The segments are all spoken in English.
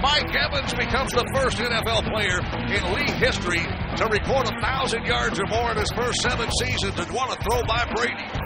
Mike Evans becomes the first NFL player in league history to record thousand yards or more in his first seven seasons and want to throw by Brady.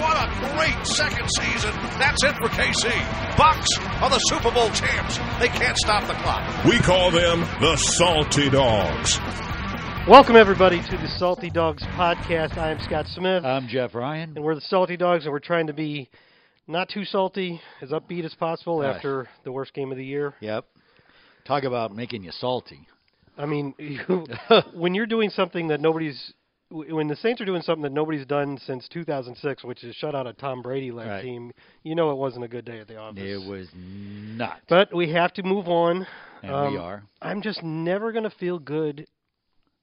what a great second season. That's it for KC. Bucks are the Super Bowl champs. They can't stop the clock. We call them the Salty Dogs. Welcome, everybody, to the Salty Dogs podcast. I am Scott Smith, I'm Jeff Ryan. and we're the Salty Dogs, and we're trying to be not too salty, as upbeat as possible Right. after the worst game of the year. Yep. Talk about making you salty. I mean, you, when you're doing something that nobody's, when the Saints are doing something that nobody's done since 2006, which is shut out a Tom Brady-led Right. team, you know it wasn't a good day at the office. It was not. But we have to move on. and Um, we are. I'm just never going to feel good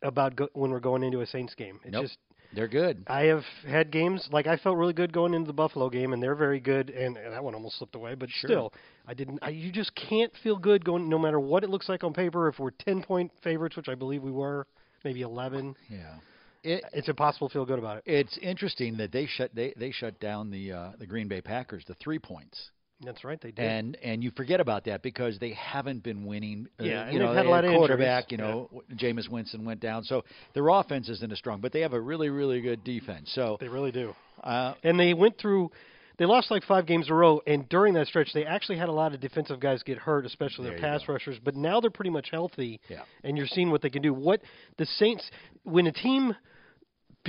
about go- when we're going into a Saints game. It Nope. just They're good. I have had games like I felt really good going into the Buffalo game, and they're very good, and, and that one almost slipped away. But Sure. still, I didn't. I, you just can't feel good going, no matter what it looks like on paper. If we're ten point favorites, which I believe we were, maybe eleven, Yeah. It, it's impossible to feel good about it. it's interesting that they shut they, they shut down the uh, the Green Bay Packers to three points, That's right, they did. and and you forget about that because they haven't been winning. uh, Yeah, you they've know, had a lot of quarterback. injuries. You know, Jameis Winston went down, so their offense isn't as strong, but they have a really really good defense. So they really do. uh, And they went through. They lost like five games in a row, and during that stretch, they actually had a lot of defensive guys get hurt, especially their pass go. rushers. But now they're pretty much healthy, Yeah. and you're seeing what they can do. What the Saints, when a team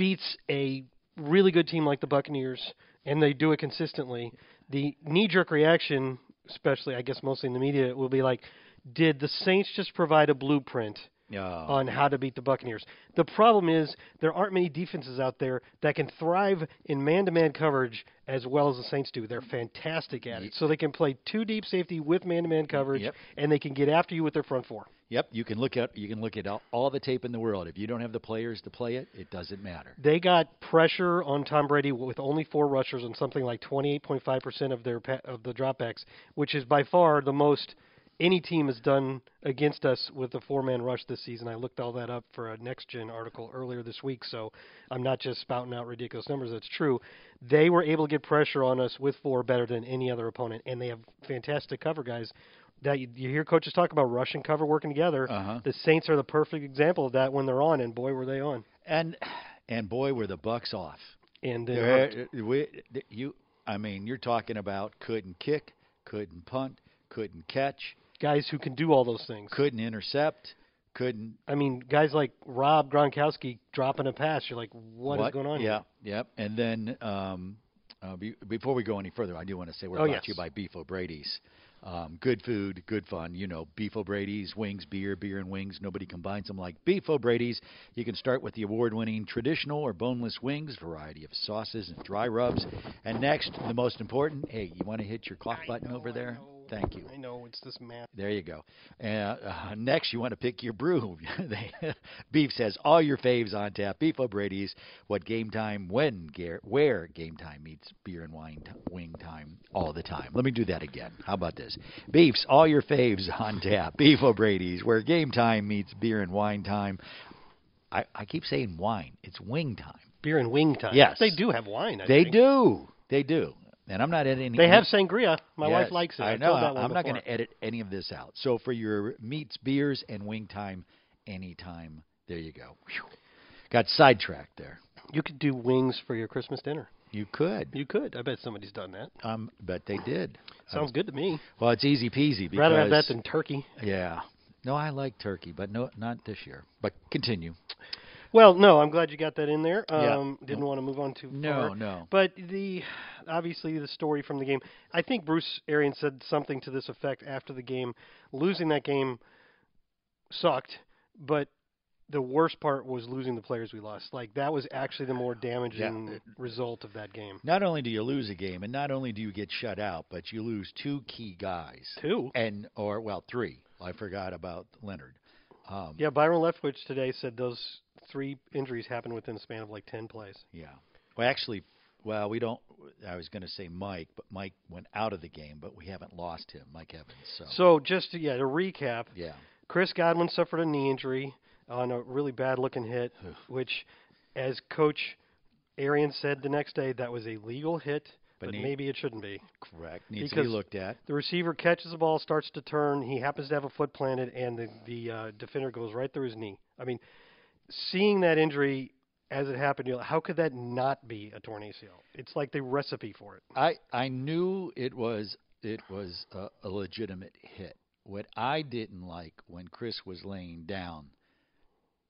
beats a really good team like the Buccaneers, and they do it consistently, the knee-jerk reaction, especially I guess mostly in the media, will be like, "Did the Saints just provide a blueprint?" uh, on how to beat the Buccaneers. The problem is there aren't many defenses out there that can thrive in man-to-man coverage as well as the Saints do. They're fantastic at it. So they can play two deep safety with man-to-man coverage, Yep. and they can get after you with their front four. Yep, you can look at you can look at all, all the tape in the world. If you don't have the players to play it, it doesn't matter. They got pressure on Tom Brady with only four rushers and something like 28.5% of their of the dropbacks, which is by far the most any team has done against us with a four-man rush this season. I looked all that up for a Next Gen article earlier this week, so I'm not just spouting out ridiculous numbers. That's true. They were able to get pressure on us with four better than any other opponent, and they have fantastic cover guys. That you, you hear coaches talk about rush and cover working together. Uh-huh. The Saints are the perfect example of that when they're on, and boy, were they on! And and boy, were the Bucks off. And they we, you, I mean, you're talking about couldn't kick, couldn't punt, couldn't catch, guys who can do all those things. couldn't intercept, couldn't. I mean, guys like Rob Gronkowski dropping a pass. You're like, what is going on? Yeah, yep. And then um, uh, be, before we go any further, I do want to say we're Oh, brought yes. to you by Beef O'Brady's. Um, good food, good fun. You know, Beef O'Brady's, wings, beer, beer and wings. Nobody combines them like Beef O'Brady's. You can start with the award-winning traditional or boneless wings, variety of sauces and dry rubs. And next, the most important, hey, you want to hit your clock button over there? Thank you. I know it's this math. There you go. Uh, uh, next, you want to pick your brew. Beef says all your faves on tap. Beef O'Brady's. What game time? When? Gar- where game time meets beer and wine t- wing time all the time. Let me do that again. How about this? Beef's all your faves on tap. Beef O'Brady's. Where game time meets beer and wine time. I, I keep saying wine. It's wing time. Beer and wing time. Yes. they do have wine. I They think. do. They do. And I'm not editing. They have sangria. My Yes, wife likes it. I I've know. one I'm not going to edit any of this out. So for your meats, beers, and wing time, anytime. There you go. Whew. Got sidetracked there. You could do wings for your Christmas dinner. You could. You could. I bet somebody's done that. Um, bet they did. Sounds good to me. Well, it's easy peasy because Rather have that than turkey. yeah. No, I like turkey, but no, not this year. But continue. Well, no, I'm glad you got that in there. Yeah. Um, Didn't want to move on too No, far. no. But the obviously the story from the game. I think Bruce Arians said something to this effect after the game. Losing that game sucked, but the worst part was losing the players we lost. Like that was actually the more damaging Yeah. result of that game. Not only do you lose a game, and not only do you get shut out, but you lose two key guys, Two. and or well, three. I forgot about Leonard. Um, Yeah, Byron Leftwich today said those three injuries happened within a span of like ten plays. Yeah. Well, actually, well, we don't. I was going to say Mike, but Mike went out of the game, but we haven't lost him, Mike Evans. So, So just to, yeah, to recap, yeah, Chris Godwin suffered a knee injury on a really bad looking hit, which, as Coach Arians said the next day, that was a legal hit, But but, maybe it shouldn't be. correct. Needs to Because- be looked at. The receiver catches the ball, starts to turn. He happens to have a foot planted, and the the uh, defender goes right through his knee. I mean, seeing that injury as it happened, you're like, how could that not be a torn ACL? It's like the recipe for it. I I knew it was it was a, a legitimate hit. What I didn't like when Chris was laying down,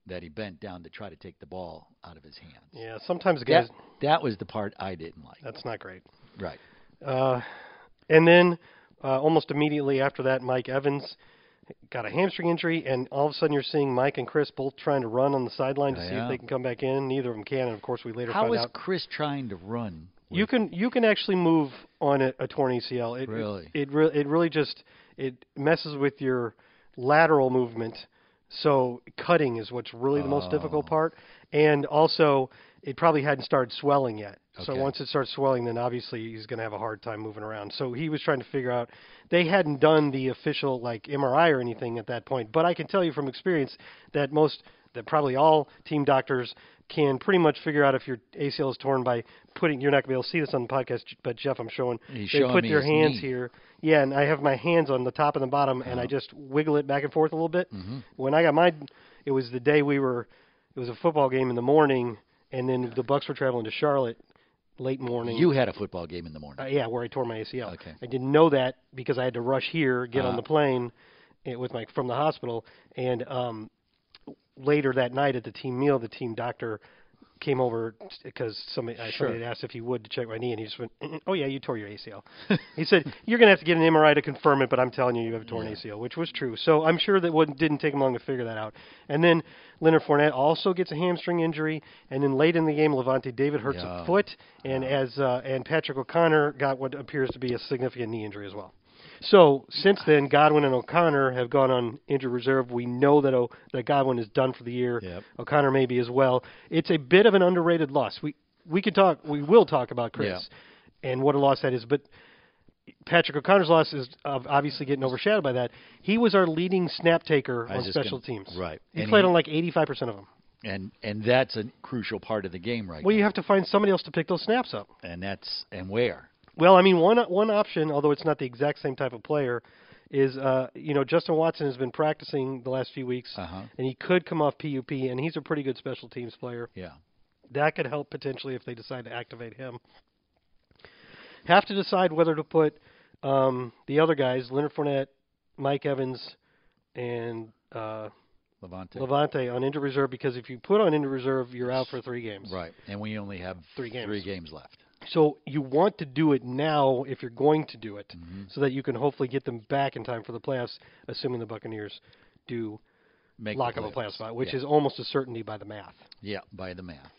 that he bent down to try to take the ball out of his hands. Yeah, sometimes guys, That that was the part I didn't like. that's not great. Right. Uh, and then uh, almost immediately after that, Mike Evans got a hamstring injury, and all of a sudden you're seeing Mike and Chris both trying to run on the sideline to see if they can come back in. Neither of them can, and of course we later How find was out Chris trying to run? you can you can actually move on a, a torn ACL. It, Really? It, it really it really just it messes with your lateral movement. So cutting is what's really the most difficult Oh. part, and also it probably hadn't started swelling yet. So once it starts swelling, then obviously he's going to have a hard time moving around. So he was trying to figure out. They hadn't done the official like MRI or anything at that point, but I can tell you from experience that most that probably all team doctors can pretty much figure out if your ACL is torn by putting. You're not going to be able to see this on the podcast, but Jeff, I'm showing. He's they showing put your hands knee. here. Yeah, and I have my hands on the top and the bottom, and I Uh-huh. just wiggle it back and forth a little bit. Mm-hmm. When I got my, it was the day we were. It was a football game in the morning, and then the Bucks were traveling to Charlotte late morning. You had a football game in the morning. Uh, yeah, where I tore my ACL. Okay. I didn't know that because I had to rush here, get on Uh-huh. the plane with my from the hospital, and um, later that night at the team meal, the team doctor came over because somebody, Sure. somebody asked if he would to check my knee, and he just went, "Mm, "Oh yeah, you tore your ACL." he said, "You're gonna have to get an MRI to confirm it, but I'm telling you, you have a torn Yeah. ACL," which was true. So I'm sure that would, didn't take him long to figure that out. And then Leonard Fournette also gets a hamstring injury, and then late in the game, Lavonte David hurts Yeah. a foot, and as uh, and Patrick O'Connor got what appears to be a significant knee injury as well. So since then, Godwin and O'Connor have gone on injured reserve. We know that o- that Godwin is done for the year. Yep. O'Connor maybe as well. It's a bit of an underrated loss. We we could talk. We will talk about Chris and what a loss that is, but. Patrick O'Connor's loss is obviously getting overshadowed by that. He was our leading snap taker on special gonna- teams. right. He And played he- on like 85% of them. and and that's a crucial part of the game right Well, now. you have to find somebody else to pick those snaps up. and that's and where Well, I mean, one one option, although it's not the exact same type of player, is uh, you know Justin Watson has been practicing the last few weeks, Uh-huh. and he could come off PUP, and he's a pretty good special teams player. yeah That could help potentially if they decide to activate him. Have to decide whether to put um, the other guys, Leonard Fournette, Mike Evans, and uh, Lavonte Lavonte on injured reserve because if you put on injured reserve, you're out for three games. right and we only have Three games. three games left So you want to do it now if you're going to do it, Mm-hmm. so that you can hopefully get them back in time for the playoffs, assuming the Buccaneers do make lock up a playoff spot, which yeah. is almost a certainty by the math. yeah by the math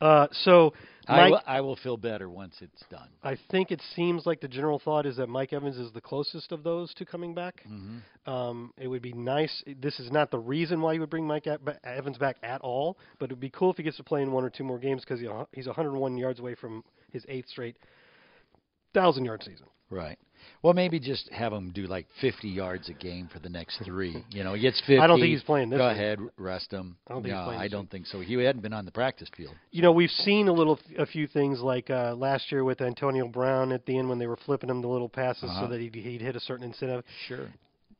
Uh, so I Mike, will, I will feel better once it's done I think it seems like the general thought is that Mike Evans is the closest of those to coming back. mm-hmm. Um, it would be nice. This is not the reason why you would bring Mike Evans back at all, but it would be cool if he gets to play in one or two more games because he's 101 yards away from his eighth straight thousand yard season. right well maybe just have him do like 50 yards a game for the next three you know he gets 50 I don't think he's playing this go week. ahead rest him I don't think he's no I don't week. think so he hadn't been on the practice field You know, we've seen a little, a few things like uh, last year with Antonio Brown at the end when they were flipping him the little passes Uh-huh. so that he'd, he'd hit a certain incentive. sure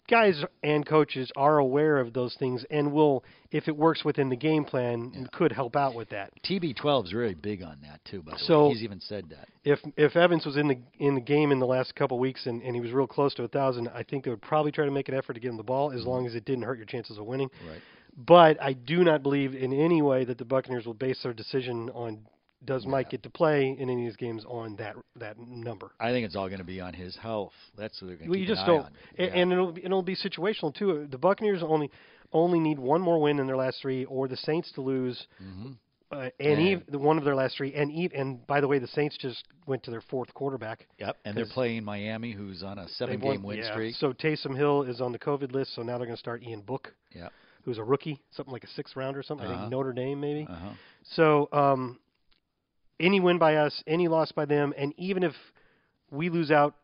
Guys and coaches are aware of those things and will, if it works within the game plan, could help out with that. TB12 is really big on that too. By the So- way, he's even said that. If if Evans was in the in the game in the last couple weeks and, and he was real close to a thousand, I think they would probably try to make an effort to get him the ball as mm-hmm. long as it didn't hurt your chances of winning. Right. But I do not believe in any way that the Buccaneers will base their decision on does Mike get to play in any of these games on that that number. I think it's all going to be on his health. That's what they're going to Well, keep you just don't, Yeah. and it'll be, it'll be situational too. The Buccaneers only only need one more win in their last three, or the Saints to lose, Mm-hmm. uh, and And- ev- the one of their last three, and ev- and by the way, the Saints just went to their fourth quarterback. Yep, and they're playing Miami, who's on a seven-game win yeah. streak. So Taysom Hill is on the COVID list, so now they're going to start Ian Book, Yep. who's a rookie, something like a sixth round or something. I Uh-huh. think Notre Dame maybe. Uh-huh. So um, any win by us, any loss by them, and even if we lose out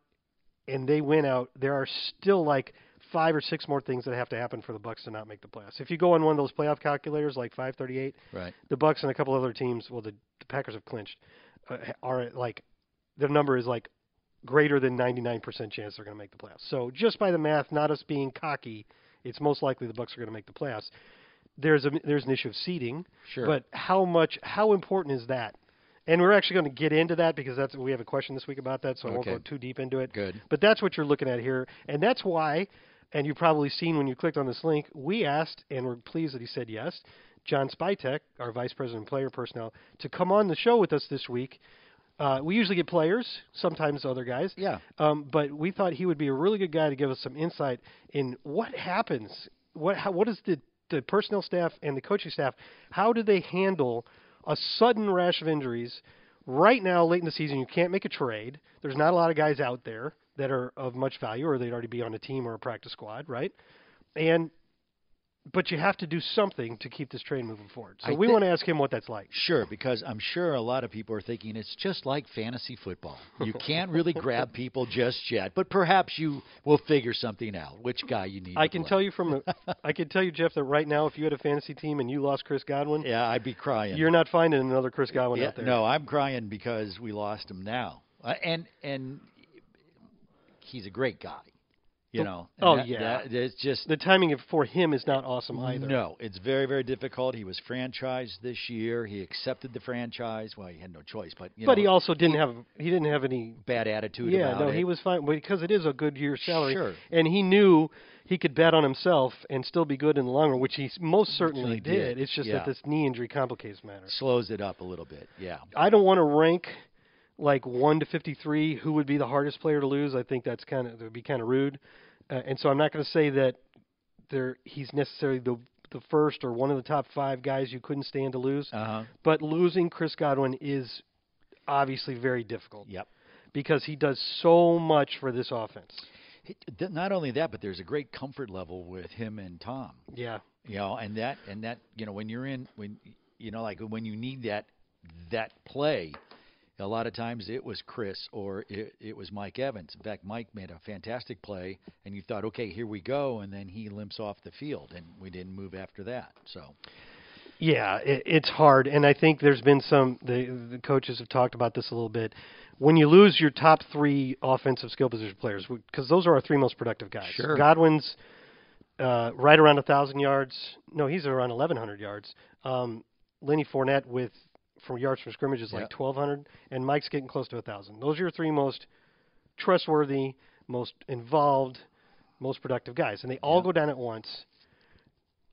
and they win out, there are still like five or six more things that have to happen for the Bucks to not make the playoffs. If you go on one of those playoff calculators like 538, Right. the Bucks and a couple other teams, well, the, the Packers have clinched, uh, are like their number is like greater than 99% chance they're going to make the playoffs. So just by the math, not us being cocky, it's most likely the Bucks are going to make the playoffs. There's a there's an issue of seeding, Sure. but how much how important is that? And we're actually going to get into that because that's we have a question this week about that, so I won't go too deep into it. Good. But that's what you're looking at here, and that's why. And you've probably seen when you clicked on this link, we asked, and we're pleased that he said yes, John Spytek, our vice president of player personnel, to come on the show with us this week. Uh, we usually get players, sometimes other guys. Yeah. Um, but we thought he would be a really good guy to give us some insight in what happens. What how, what is the the personnel staff and the coaching staff? How do they handle a sudden rash of injuries? Right now, late in the season, you can't make a trade. There's not a lot of guys out there that are of much value, or they'd already be on a team or a practice squad, right? And but you have to do something to keep this train moving forward. So I we thi- want to ask him what that's like. Sure, because I'm sure a lot of people are thinking it's just like fantasy football. You can't really grab people just yet, but perhaps you will figure something out. Which guy you need? I can play. tell you from I can tell you, Jeff, that right now, if you had a fantasy team and you lost Chris Godwin, Yeah, I'd be crying. you're not finding another Chris Godwin Yeah, out there. No, I'm crying because we lost him now, uh, and and he's a great guy. You Oh, know. oh, that- yeah. that- it's just The timing for him is not awesome either. No, it's very, very difficult. He was franchised this year. He accepted the franchise. Well, he had no choice, but you but know, he also didn't have he didn't have any. bad attitude Yeah, about no, it. he was fine because it is a good year salary, Sure. and he knew he could bet on himself and still be good in the long run, which he most certainly Certainly did. did. It's just Yeah. that this knee injury complicates matters. slows it up a little bit. Yeah. I don't want to rank like one to fifty-three who would be the hardest player to lose. I think that's kind of that would be kind of rude, uh, and so I'm not going to say that there he's necessarily the the first or one of the top five guys you couldn't stand to lose. Uh huh. But losing Chris Godwin is obviously very difficult Yep. because he does so much for this offense. He- th- Not only that, but there's a great comfort level with him and Tom. Yeah. You know, and that and that you know when you're in when you know like when you need that that play, a lot of times it was Chris or it, it was Mike Evans. In fact, Mike made a fantastic play, and you thought, okay, here we go, and then he limps off the field, and we didn't move after that. So Yeah, it, it's hard, and I think there's been some. The, the coaches have talked about this a little bit. When you lose your top three offensive skill position players, because those are our three most productive guys. Sure. Godwin's uh, right around a thousand yards. No, he's around eleven hundred yards. Um, Lenny Fournette with from yards from scrimmage is like Yeah. twelve hundred, and Mike's getting close to a thousand. Those are your three most trustworthy, most involved, most productive guys, and they all Yeah. go down at once.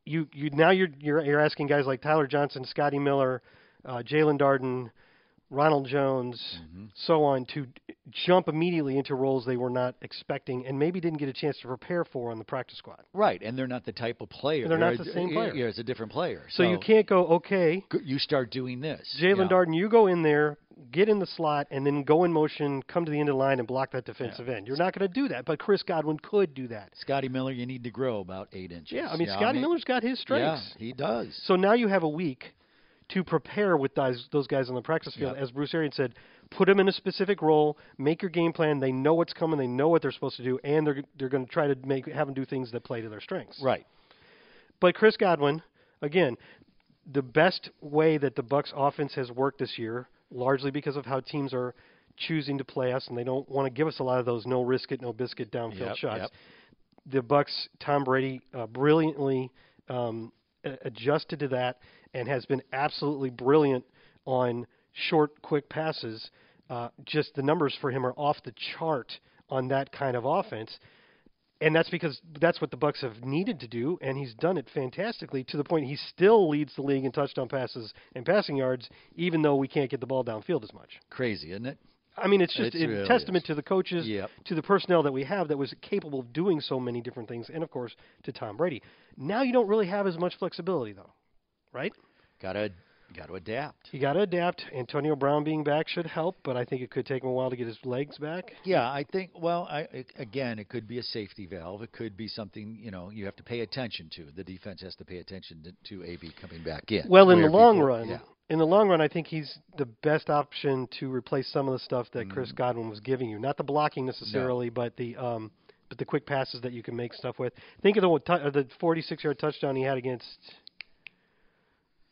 You you now you're you're you're asking guys like Tyler Johnson, Scotty Miller, uh, Jaelon Darden, Ronald Jones, Mm-hmm. so on to jump immediately into roles they were not expecting and maybe didn't get a chance to prepare for on the practice squad. right, and they're not the type of player. They're not a- the same player. Yeah, it's a different player. So, you can't go okay. You start doing this. Jaelon know. Darden, you go in there, get in the slot, and then go in motion, come to the end of the line, and block that defensive end. You're not going to do that, but Chris Godwin could do that. Scotty Miller, you need to grow about eight inches. Yeah, I mean know, Scotty Miller's got his strengths. Yeah, he does. So now you have a week to prepare with those those guys on the practice field. Yep. As Bruce Arians said, put them in a specific role, make your game plan. They know what's coming, they know what they're supposed to do, and they're they're going to try to make have them do things that play to their strengths. Right. But Chris Godwin, again, the best way that the Bucks offense has worked this year, largely because of how teams are choosing to play us, and they don't want to give us a lot of those no risk it, no biscuit downfield Yep, shots. yep. The Bucks, Tom Brady, uh, brilliantly um, adjusted to that, and has been absolutely brilliant on short, quick passes. Uh, just the numbers for him are off the chart on that kind of offense and that's because that's what the Bucks have needed to do, and he's done it fantastically to the point he still leads the league in touchdown passes and passing yards, even though we can't get the ball downfield as much. Crazy, isn't it? I mean, it's just It a really testament is. to the coaches, Yep. to the personnel that we have that was capable of doing so many different things, and of course to Tom Brady. Now you don't really have as much flexibility, though, right? Gotta gotta adapt. You got to adapt. Antonio Brown being back should help, but I think it could take him a while to get his legs back. Yeah, I think. Well, I it- again, it could be a safety valve. It could be something you know you have to pay attention to. The defense has to pay attention to, to AB coming back in. Well, in the long before- run, yeah. in the long run, I think he's the best option to replace some of the stuff that Mm. Chris Godwin was giving you. Not the blocking necessarily, but the um, but the quick passes that you can make stuff with. Think of the uh, the 46-yard touchdown he had against.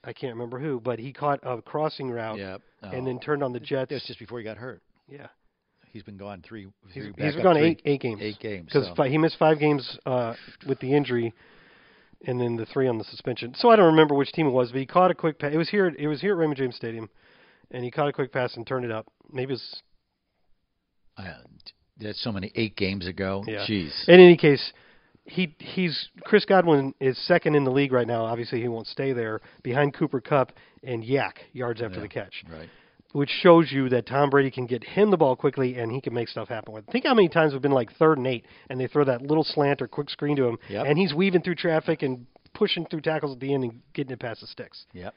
I can't remember who, but he caught a crossing route yeah, and oh. then turned on the Jets. That was just before he got hurt. yeah, He's been gone three. he's, three he's up gone three- eight eight games. Eight games. because so. he missed five games uh, with the injury, and then the three on the suspension. So I don't remember which team it was, but he caught a quick pass. It was here. It was here at Raymond James Stadium, and he caught a quick pass and turned it up. Maybe it was. Uh, that's so many eight games ago. Yeah. Jeez. In any case, he he's Chris Godwin is second in the league right now. Obviously, he won't stay there behind Cooper Kupp and YAC yards after Yeah, the catch, Right. which shows you that Tom Brady can get him the ball quickly and he can make stuff happen with. it. Think how many times we've been like third and eight, and they throw that little slant or quick screen to him, Yep. and he's weaving through traffic and pushing through tackles at the end and getting it past the sticks. Yep.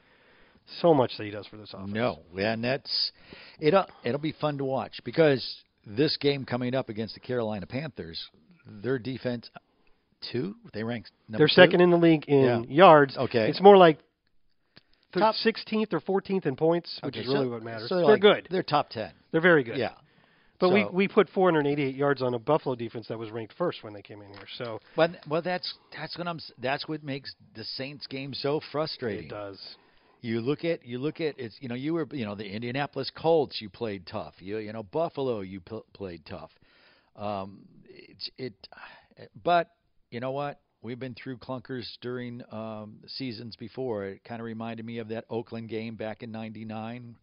So much that he does for this offense. No, and that's it'll it'll be fun to watch because this game coming up against the Carolina Panthers, their defense two they rank number They're two? second in the league in Yeah. yards. Okay. It's more like Top- 16th or 14th in points, which Okay, is really so- what matters. so they're like- good. They're top ten. They're very good. Yeah. But we So- we put 488 yards on a Buffalo defense that was ranked first when they came in here. So But well, that's that's what I'm. That's what makes the Saints game so frustrating. it does. You look at you look at it's you know you were you know the Indianapolis Colts you played tough. You you know Buffalo you pl- played tough. Um, it, it but you know what we've been through clunkers during um, seasons before. It kind of reminded me of that Oakland game back in '99.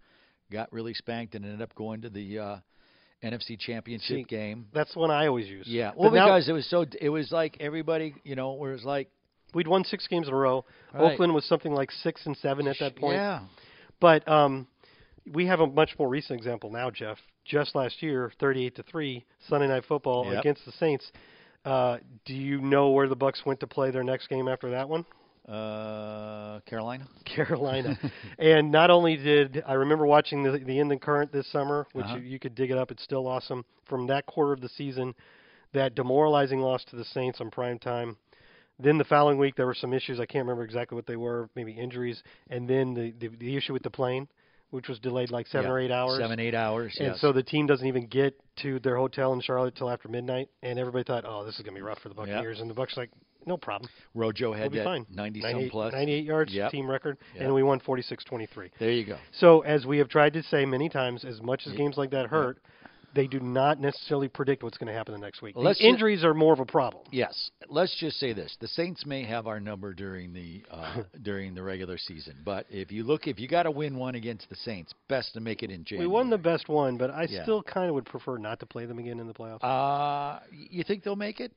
Got really spanked and ended up going to the uh, NFC Championship See, game. That's one I always use. Yeah, But well, now- because it was so, it was like everybody, you know, where it was like, we'd won six games in a row. Right. Oakland was something like six and seven at that point. yeah, But um, we have a much more recent example now, Jeff. Just last year, 38 to three, Sunday Night Football Yep. against the Saints. Uh, do you know where the Bucks went to play their next game after that one? uh, Carolina. Carolina. and not only did I remember watching the the Inland Current this summer, which Uh-huh. you, you could dig it up, it's still awesome. From that quarter of the season, that demoralizing loss to the Saints on prime time. Then the following week there were some issues. I can't remember exactly what they were, maybe injuries, and then the the, the issue with the plane, which was delayed like seven Yeah, or eight hours. Seven, eight hours. And yes. so the team doesn't even get to their hotel in Charlotte till after midnight, and everybody thought, "Oh, this is gonna be rough for the Buccaneers." And the Bucks like, "No problem, Rojo had we'll that 90 some 98, plus. 98 yards, Yep. team record, Yep. and we won 46-23. There you go. So as we have tried to say many times, as much as games like that hurt, they do not necessarily predict what's going to happen the next week. Well, The injuries are more of a problem. Yes. Let's just say this: the Saints may have our number during the uh, during the regular season, but if you look, if you got to win one against the Saints, best to make it in January. We won the best one, but I Yeah. still kind of would prefer not to play them again in the playoffs. Uh, you think they'll make it?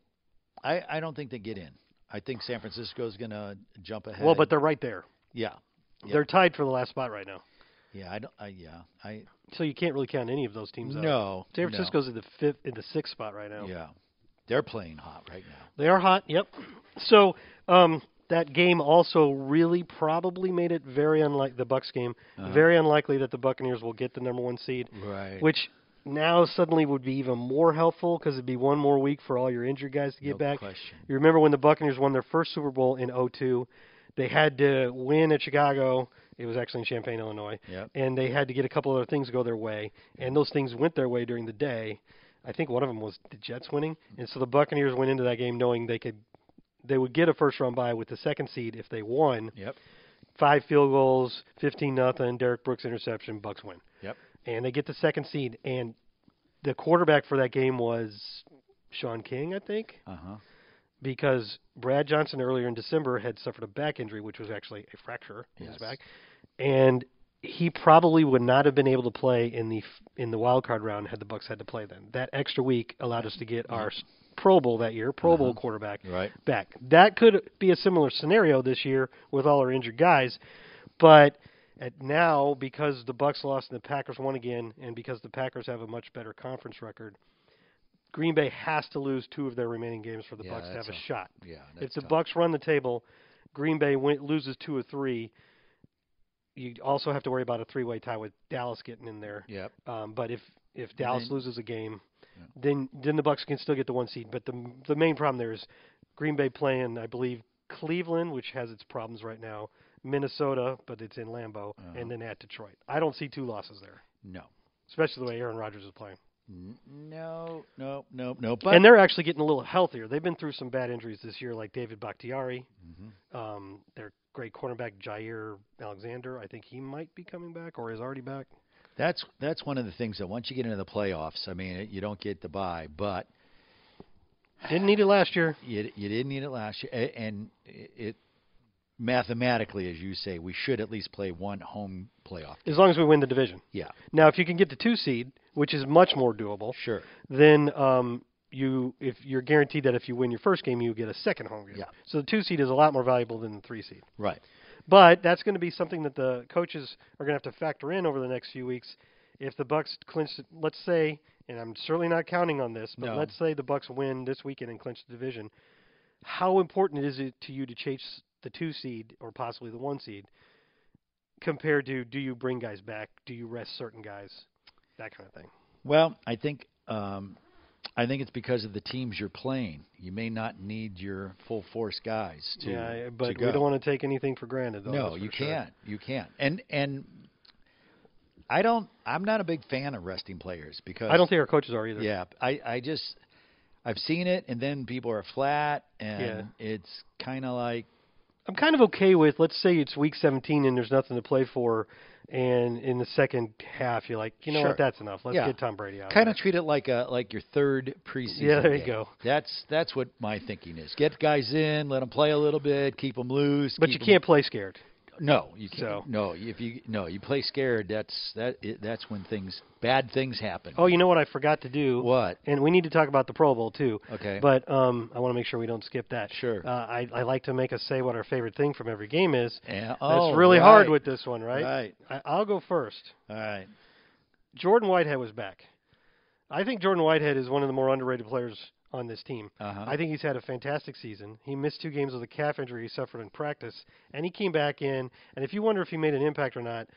I I don't think they get in. I think San Francisco's going to jump ahead. well, but they're right there. yeah, Yeah. They're tied for the last spot right now. Yeah. I don't. I, yeah. I So you can't really count any of those teams out. no. San. Francisco's in the fifth, in the sixth spot right now. Yeah, they're playing hot right now. They are hot. Yep. So um, that game also really probably made it very unlike the Bucks game. Uh-huh. Very unlikely that the Buccaneers will get the number one seed. Right. which now suddenly would be even more helpful because it'd be one more week for all your injured guys to get no back. question. You remember when the Buccaneers won their first Super Bowl in '02? They had to win at Chicago. It was actually in Champaign, Illinois, Yep. and they had to get a couple other things to go their way, and those things went their way during the day. I think one of them was the Jets winning, and so the Buccaneers went into that game knowing they could, they would get a first round bye with the second seed if they won. Yep. Five field goals, fifteen nothing. Derrick Brooks interception, Bucks win Yep. and they get the second seed. And the quarterback for that game was Shaun King, I think, Uh huh. because Brad Johnson earlier in December had suffered a back injury, which was actually a fracture in his back, and he probably would not have been able to play in the in the wild card round had the Bucks had to play then. That extra week allowed us to get our mm-hmm. Pro Bowl that year, Pro Bowl mm-hmm. quarterback, Right. back. That could be a similar scenario this year with all our injured guys, but at now because the Bucks lost and the Packers won again, and because the Packers have a much better conference record, Green Bay has to lose two of their remaining games for the Yeah, Bucks to have a a- shot. Yeah. If the tough. Bucks run the table, Green Bay win, loses two or three. You also have to worry about a three-way tie with Dallas getting in there. Yep. Um, but if if Dallas then- loses a game, Yeah. then then the Bucks can still get the one seed. But the the main problem there is Green Bay playing, I believe, Cleveland, which has its problems right now, Minnesota, but it's in Lambeau, Uh-huh. and then at Detroit. I don't see two losses there, No. especially the way Aaron Rodgers is playing. No. No. No. No. But and they're actually getting a little healthier. They've been through some bad injuries this year, like David Bakhtiari. Mhm. Um, their great cornerback Jaire Alexander. I think he might be coming back or is already back. That's that's one of the things that once you get into the playoffs, I mean, you don't get the bye, but Didn't need it last year. you you didn't need it last year, and it, it mathematically, as you say, we should at least play one home playoff. As long as we win the division. Yeah, Now, if you can get the two seed, which is much more doable, sure. then um, you if you're guaranteed that if you win your first game, you get a second home game. Yeah. So the two seed is a lot more valuable than the three seed. Right. But that's going to be something that the coaches are going to have to factor in over the next few weeks. If the Bucks clinch, let's say, and I'm certainly not counting on this, but No. let's say the Bucks win this weekend and clinch the division. How important is it to you to chase the two seed or possibly the one seed compared to do you bring guys back? Do you rest certain guys? That kind of thing. Well, I think um, I think it's because of the teams you're playing. You may not need your full force guys to. yeah, to but we don't want to take anything for granted. Though, No, you sure. can't. You can't. And and I don't. I'm not a big fan of resting players because I don't think our coaches are either. Yeah, I I just I've seen it, and then people are flat, and Yeah. it's kind of like I'm kind of okay with let's say it's week 17 and there's nothing to play for, and in the second half you're like, you know Sure. what, that's enough. Let's Yeah. get Tom Brady out. kind of treat it like a like your third preseason. Yeah, there you game. go. That's that's what my thinking is. Get guys in, let them play a little bit, keep them loose. But you 'em- can't play scared. No, you can't. So- No, if you no, you play scared. That's that. It, that's when things bad things happen. Oh, you know what I forgot to do? What? And we need to talk about the Pro Bowl too. Okay. But um, I want to make sure we don't skip that. Sure. Uh, I, I like to make us say what our favorite thing from every game is. Yeah. Oh, it's really hard with this one, right? Right. I, I'll go first. All right. Jordan Whitehead was back. I think Jordan Whitehead is one of the more underrated players on this team. Uh-huh. I think he's had a fantastic season. He missed two games with a calf injury he suffered in practice, and he came back in. And if you wonder if he made an impact or not,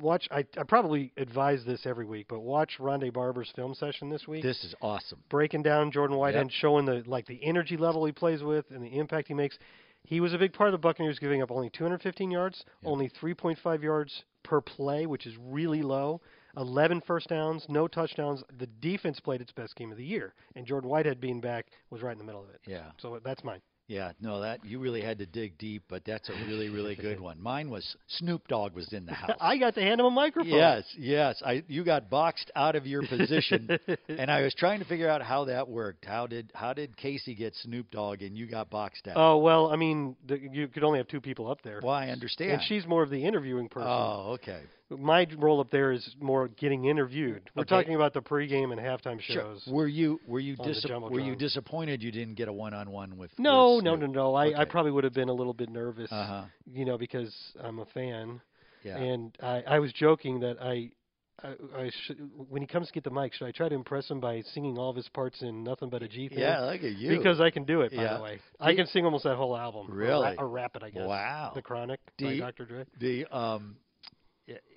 watch. I, I probably advise this every week, but watch Rondé Barber's film session this week, This is awesome. breaking down Jordan Whitehead, Yep. showing the like the energy level he plays with and the impact he makes. He was a big part of the Buccaneers giving up only 215 yards, Yep. only 3.5 yards per play, which is really low. 11 first downs, no touchdowns. The defense played its best game of the year, and Jordan Whitehead being back was right in the middle of it. Yeah. So uh, that's mine. Yeah, no, that you really had to dig deep, but that's a really, really good one. Mine was Snoop Dogg was in the house. I got to hand him a microphone. Yes, yes. I you got boxed out of your position, and I was trying to figure out how that worked. How did how did Casey get Snoop Dogg and you got boxed out? Oh well, I mean, the, you could only have two people up there, well, I understand. and she's more of the interviewing person. Oh, okay. My role up there is more getting interviewed. We're Okay. talking about the pregame and halftime Sure. shows. Were you were you dis- were you disappointed you didn't get a one on one with? No, with no, no, no. I, I probably would have been a little bit nervous, Uh huh. you know, because I'm a fan. Yeah. And I, I was joking that I, I, I should, when he comes to get the mic, should I try to impress him by singing all of his parts in nothing but a G thing? yeah, look at you. Because I can do it, by Yeah. the way. I can sing almost that whole album. Or Really? Or, rap it, I guess. Wow. The Chronic by Dr. Dre. the um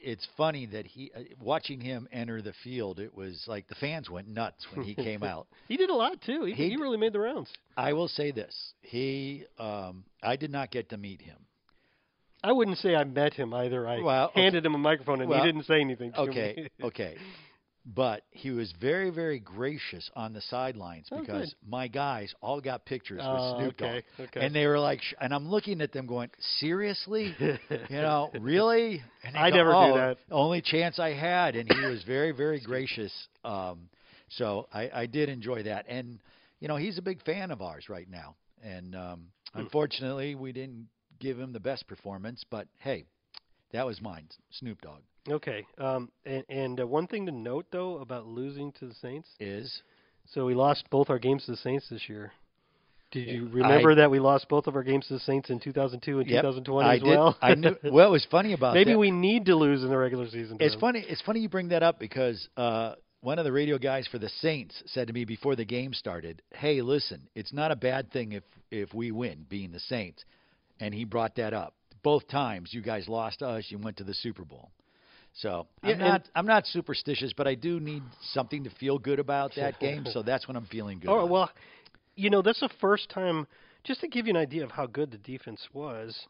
it's funny that he uh, watching him enter the field it was like the fans went nuts when he came out He did a lot, too. He, He he really made the rounds. i will say this he um i did not get to meet him I wouldn't say I met him either. I Well, okay. handed him a microphone and Well, he didn't say anything to okay okay but he was very very gracious on the sidelines Oh, because good. my guys all got pictures Oh, with Snoop Dogg okay. and they were like sh- and I'm looking at them going seriously you know really and I go, never do "Oh, that." only chance I had and he was very very gracious um so I I did enjoy that and you know he's a big fan of ours right now and um Hmm. unfortunately we didn't give him the best performance but hey that was mine Snoop Dogg Okay. Um, and and uh, one thing to note though about losing to the Saints, is So we lost both our games to the Saints this year. Did you remember that we lost both of our games to the Saints in 2002 and Yep, 2020 I as did. well? I knew. Well, it was funny about Maybe that. we need to lose in the regular season. It's funny. It's funny you bring that up because uh, one of the radio guys for the Saints said to me before the game started, "Hey, listen, it's not a bad thing if if we win, being the Saints." And he brought that up. Both times you guys lost us, you went to the Super Bowl. So I'm Yeah, not I'm not superstitious, but I do need something to feel good about that game. So that's when I'm feeling good. All right, about. well, you know, that's the first time, just to give you an idea of how good the defense was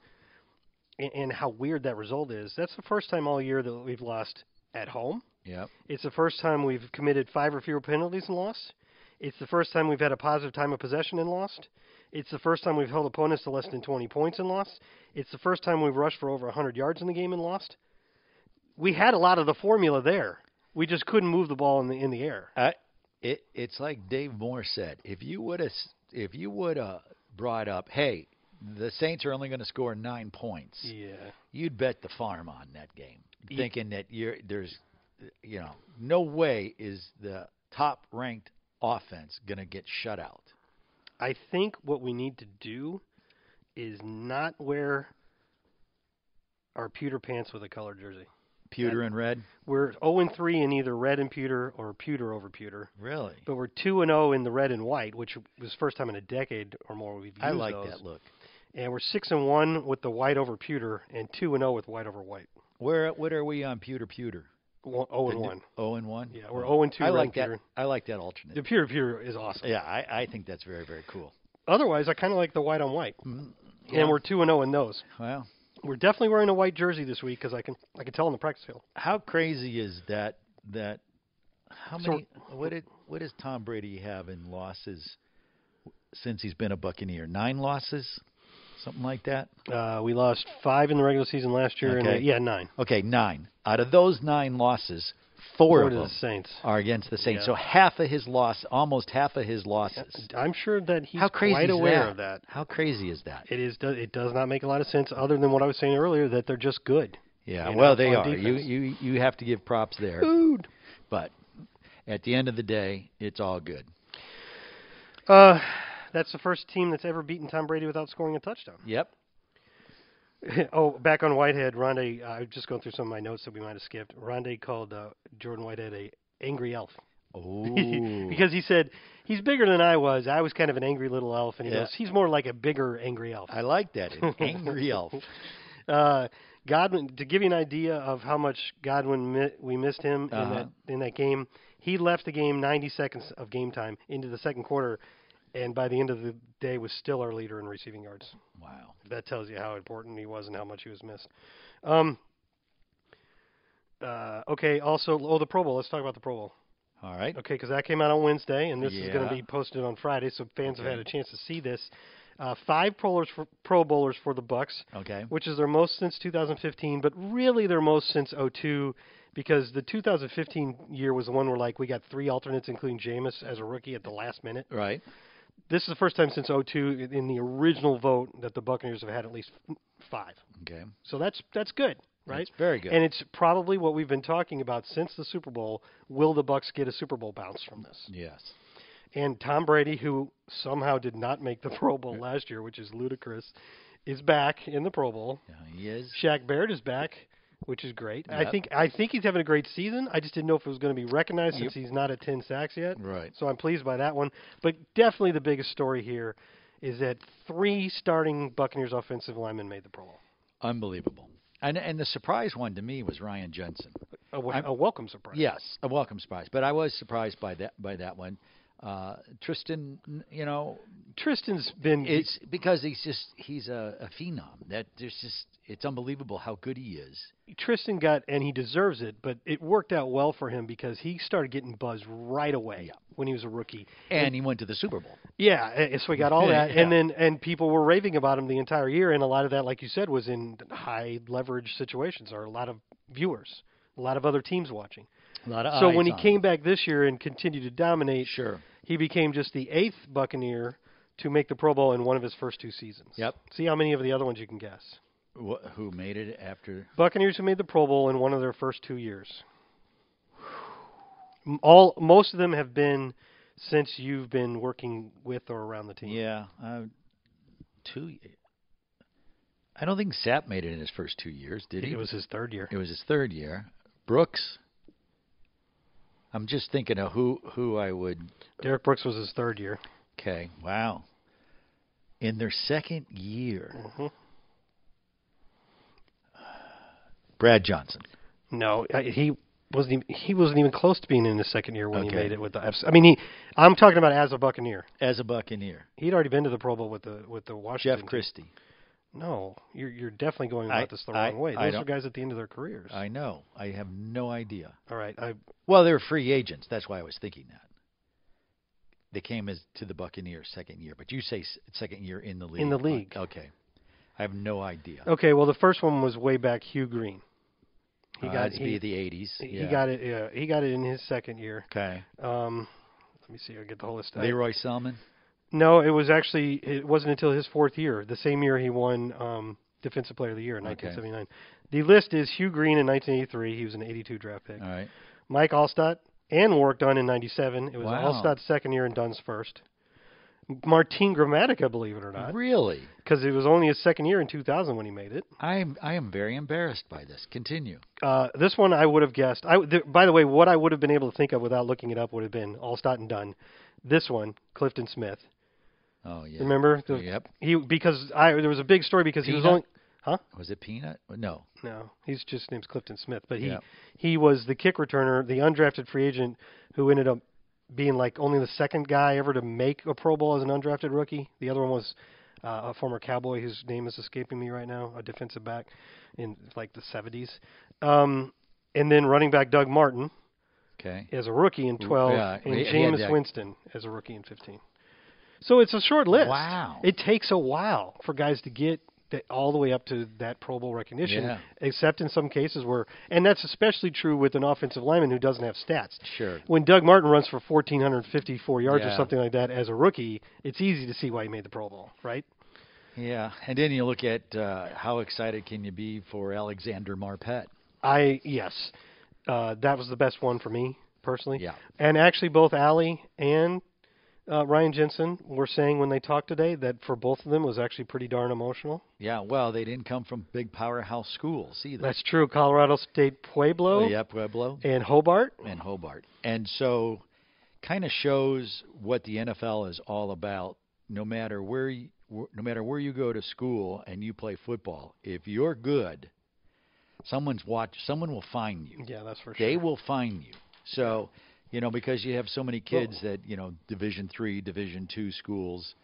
and, and how weird that result is, that's the first time all year that we've lost at home. Yeah. It's the first time we've committed five or fewer penalties and lost. It's the first time we've had a positive time of possession and lost. It's the first time we've held opponents to less than 20 points and lost. It's the first time we've rushed for over 100 yards in the game and lost. We had a lot of the formula there. We just couldn't move the ball in the in the air. I, it it's like Dave Moore said. If you would have if you would have brought up, hey, the Saints are only going to score nine points, Yeah. you'd bet the farm on that game, thinking that you're there's, you know, no way is the top ranked offense going to get shut out. I think what we need to do is not wear our pewter pants with a colored jersey. Pewter and red, We're 0 and 3 in either red and pewter or pewter over pewter, really. but we're 2 and 0 in the red and white, which was first time in a decade or more we've used I like those. that look. And we're 6 and 1 with the white over pewter and 2 and 0 with white over white. Where what are we on pewter pewter? 0 and 1. Oh and one. Yeah, we're 0 and 2 I like that. I like that alternate. The pewter pewter is awesome. Yeah, I, I think that's very very cool. Otherwise, I kind of like the white on white. Mm-hmm. Yeah. And we're 2 and 0 in those. Well, We're definitely wearing a white jersey this week because I can I can tell on the practice field. how crazy is that? That how So- many? what did what does Tom Brady have in losses since he's been a Buccaneer? Nine losses, something like that. Uh, we lost five in the regular season last year, and uh, yeah, nine. Okay, nine. Out of those nine losses, four Four of them the Saints. are against the Saints. Yeah. So half of his loss, almost half of his losses. I'm sure that he's how crazy quite aware that? of that. How crazy is that? It is. It does not make a lot of sense, other than what I was saying earlier, that they're just good. Yeah, you know, well, they are. You you you have to give props there. Food. But at the end of the day, it's all good. Uh, that's the first team that's ever beaten Tom Brady without scoring a touchdown. Yep. oh, back on Whitehead, Rondé. Uh, I'm just going through some of my notes that we might have skipped. Rondé called uh, Jordan Whitehead a angry elf. Oh. because he said he's bigger than I was. I was kind of an angry little elf, and he Yeah. goes, he's more like a bigger angry elf. I like that. An angry elf. Uh, Godwin, to give you an idea of how much Godwin mi- we missed him in Uh-huh. that in that game, he left the game 90 seconds of game time into the second quarter, and by the end of the day was still our leader in receiving yards. Wow. That tells you how important he was and how much he was missed. Um, uh, okay, also, oh, the Pro Bowl. Let's talk about the Pro Bowl. All right. Okay, because that came out on Wednesday, and this is going to be posted on Friday, so fans have had a chance to see this. Uh, five Pro Bowlers for, Pro Bowlers for the Bucks Okay. which is their most since 2015, but really their most since 02 because the 2015 year was the one where like we got three alternates, including Jameis as a rookie at the last minute. Right. This is the first time since 02 in the original vote that the Buccaneers have had at least five. Okay. So that's that's good, right? That's very good. And it's probably what we've been talking about since the Super Bowl. Will the Bucks get a Super Bowl bounce from this? yes. And Tom Brady, who somehow did not make the Pro Bowl last year, which is ludicrous, is back in the Pro Bowl. Yeah, he is. Shaq Barrett is back, which is great. I think I think he's having a great season. I just didn't know if it was going to be recognized since he's not at 10 sacks yet. Right. So I'm pleased by that one. But definitely the biggest story here is that three starting Buccaneers offensive linemen made the Pro Bowl. Unbelievable. And and the surprise one to me was Ryan Jensen. A, a welcome surprise. Yes, a welcome surprise. But I was surprised by that by that one. Uh, Tristan, you know, Tristan's been it's because he's just he's a, a phenom. That there's just it's unbelievable how good he is. Tristan got and he deserves it, but it worked out well for him because he started getting buzz right away Yeah. when he was a rookie. And he went to the Super Bowl. Yeah, eh, so we got all that, Yeah. and then and people were raving about him the entire year, and a lot of that, like you said, was in high leverage situations or a lot of viewers, a lot of other teams watching. A lot of so when he him. came back this year and continued to dominate, sure. He became just the eighth Buccaneer to make the Pro Bowl in one of his first two seasons. Yep. See how many of the other ones you can guess. Wh- who made it after? Buccaneers who made the Pro Bowl in one of their first two years. All most of them have been since you've been working with or around the team. Yeah, uh, two. I don't think Sapp made it in his first two years, did he? It was his third year. It was his third year. Brooks. I'm just thinking of who who I would. Derrick Brooks was his third year. Okay, wow. In their second year, Mhm. Brad Johnson. No, he wasn't. Even, he wasn't even close to being in his second year when he made it with the. I mean, he. I'm talking about as a Buccaneer. as a Buccaneer. He'd already been to the Pro Bowl with the with the Washington. Jeff team. No, you're you're definitely going I- about this the I- wrong way. Those are guys at the end of their careers. I know. I have no idea. All right, I Well, they were free agents. That's why I was thinking that. They came as to the Buccaneers second year, but you say second year in the league. In the league. Okay. I have no idea. okay. Well, the first one was way back. Hugh Green. He Uh, got that'd be the 80s. he yeah. got it. Yeah, he got it in his second year. Okay. Um, let me see. I get the whole list. I- Lee Roy Selmon. No, it was actually it wasn't until his fourth year, the same year he won um, Defensive Player of the Year in Okay. 1979. The list is Hugh Green in 1983. He was an 82 draft pick. All right. Mike Alstott and Warrick Dunn in 97. It was Wow. Alstott's second year and Dunn's first. Martin Gramatica, believe it or not, Really? because it was only his second year in 2000 when he made it. I am I am very embarrassed by this. Continue. Uh, this one I would have guessed. I, th- by the way, what I would have been able to think of without looking it up would have been Alstott and Dunn. This one, Clifton Smith. Oh yeah. Remember? The, Yep. He because I there was a big story because he was Peanut? only huh Was it Peanut? No. no he's just named Clifton Smith but he Yep. he was the kick returner the undrafted free agent who ended up being like only the second guy ever to make a Pro Bowl as an undrafted rookie. The other one was uh, a former Cowboy whose name is escaping me right now, a defensive back in like the 70s. Um, and then running back Doug Martin Okay. as a rookie in 12, Yeah, and he- he Jameis that- Winston as a rookie in 15. So it's a short list. Wow. It takes a while for guys to get that all the way up to that Pro Bowl recognition, Yeah. except in some cases where, and that's especially true with an offensive lineman who doesn't have stats. Sure. When Doug Martin runs for 1,454 yards or something like that as a rookie, it's easy to see why he made the Pro Bowl, right? Yeah. And then you look at uh, how excited can you be for Alexander Marpet? I yes, uh, that was the best one for me personally. Yeah. And actually, both Ali and uh, Ryan Jensen were saying when they talked today that for both of them it was actually pretty darn emotional. Yeah. Well, they didn't come from big powerhouse schools either. That's true. Colorado State Pueblo yeah, Pueblo. and Hobart. and Hobart. And so kind of shows what the NFL is all about. No matter where you, no matter where you go to school and you play football, if you're good, someone's watch someone will find you. Yeah, that's for sure. They will find you. So, you know, because you have so many kids that, you know, Division 3, Division 2 schools,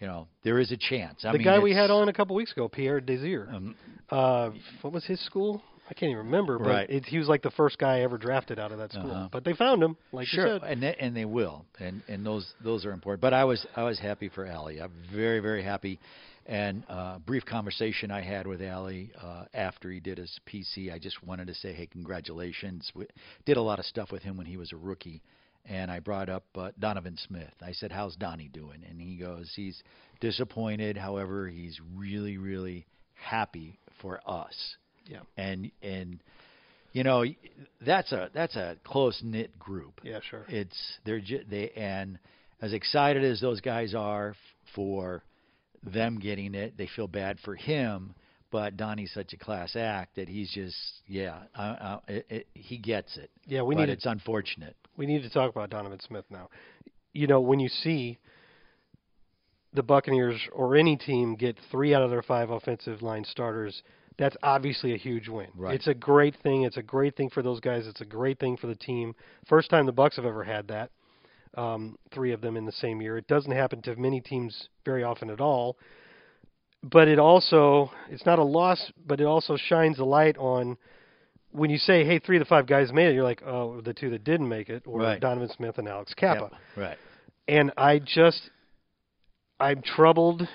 you know, there is a chance. I the mean, guy we had on a couple weeks ago, Pierre Desir. um, Uh, what was his school? I can't even remember, but Right. it, he was like the first guy ever drafted out of that school. Uh-huh. But they found him, like sure, you said. and they, and they will, and and those those are important. But I was I was happy for Ali. I'm very very happy. And uh, brief conversation I had with Ali uh, after he did his PC. I just wanted to say, hey, congratulations. We did a lot of stuff with him when he was a rookie, and I brought up uh, Donovan Smith. I said, how's Donnie doing? And he goes, he's disappointed. However, he's really really happy for us. Yeah. And and you know that's a that's a close knit group. Yeah, sure. It's they're they and as excited as those guys are for them getting it, they feel bad for him. But Donnie's such a class act that he's just yeah, uh, uh, it, it, he gets it. Yeah, we but need to it's unfortunate. we need to talk about Donovan Smith now. You know, when you see the Buccaneers or any team get three out of their five offensive line starters, that's obviously a huge win. Right. It's a great thing. It's a great thing for those guys. It's a great thing for the team. First time the Bucks have ever had that. Um, three of them in the same year. It doesn't happen to many teams very often at all. But it also it's not a loss, but it also shines a light on when you say, "Hey, three of the five guys made it," you're like, "Oh, the two that didn't make it were Right. Donovan Smith and Alex Cappa." Yep, Right. And I just, I'm troubled.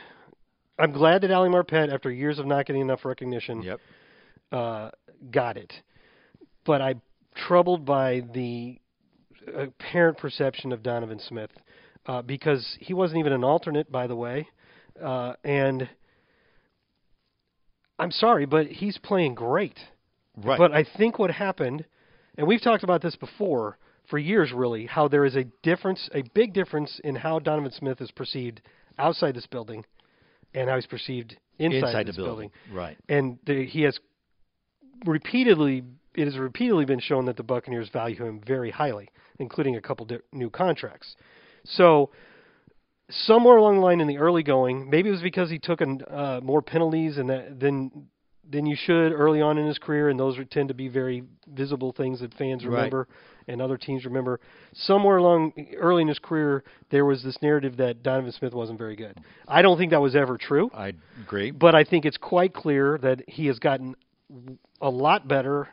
I'm glad that Ali Marpet, after years of not getting enough recognition, Yep. uh, got it. But I'm troubled by the apparent perception of Donovan Smith uh, because he wasn't even an alternate, by the way. Uh, and I'm sorry, but he's playing great. Right. But I think what happened, and we've talked about this before, for years really how there is a difference, a big difference in how Donovan Smith is perceived outside this building and how he's perceived inside, Inside this the building. Right. And the, he has repeatedly it has repeatedly been shown that the Buccaneers value him very highly, including a couple di- new contracts. So somewhere along the line in the early going, maybe it was because he took an, uh, more penalties and that than than you should early on in his career, and those are, tend to be very visible things that fans Right. remember and other teams remember. Somewhere along early in his career, there was this narrative that Donovan Smith wasn't very good. I don't think that was ever true, I agree. but I think it's quite clear that he has gotten a lot better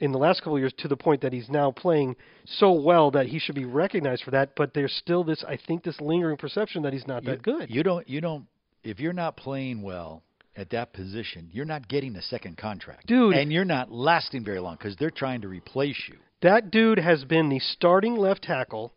in the last couple of years to the point that he's now playing so well that he should be recognized for that. But there's still this, I think, this lingering perception that he's not you, that good. You don't. You don't. If you're not playing well at that position, you're not getting a second contract, Dude. and you're not lasting very long because they're trying to replace you. That dude has been the starting left tackle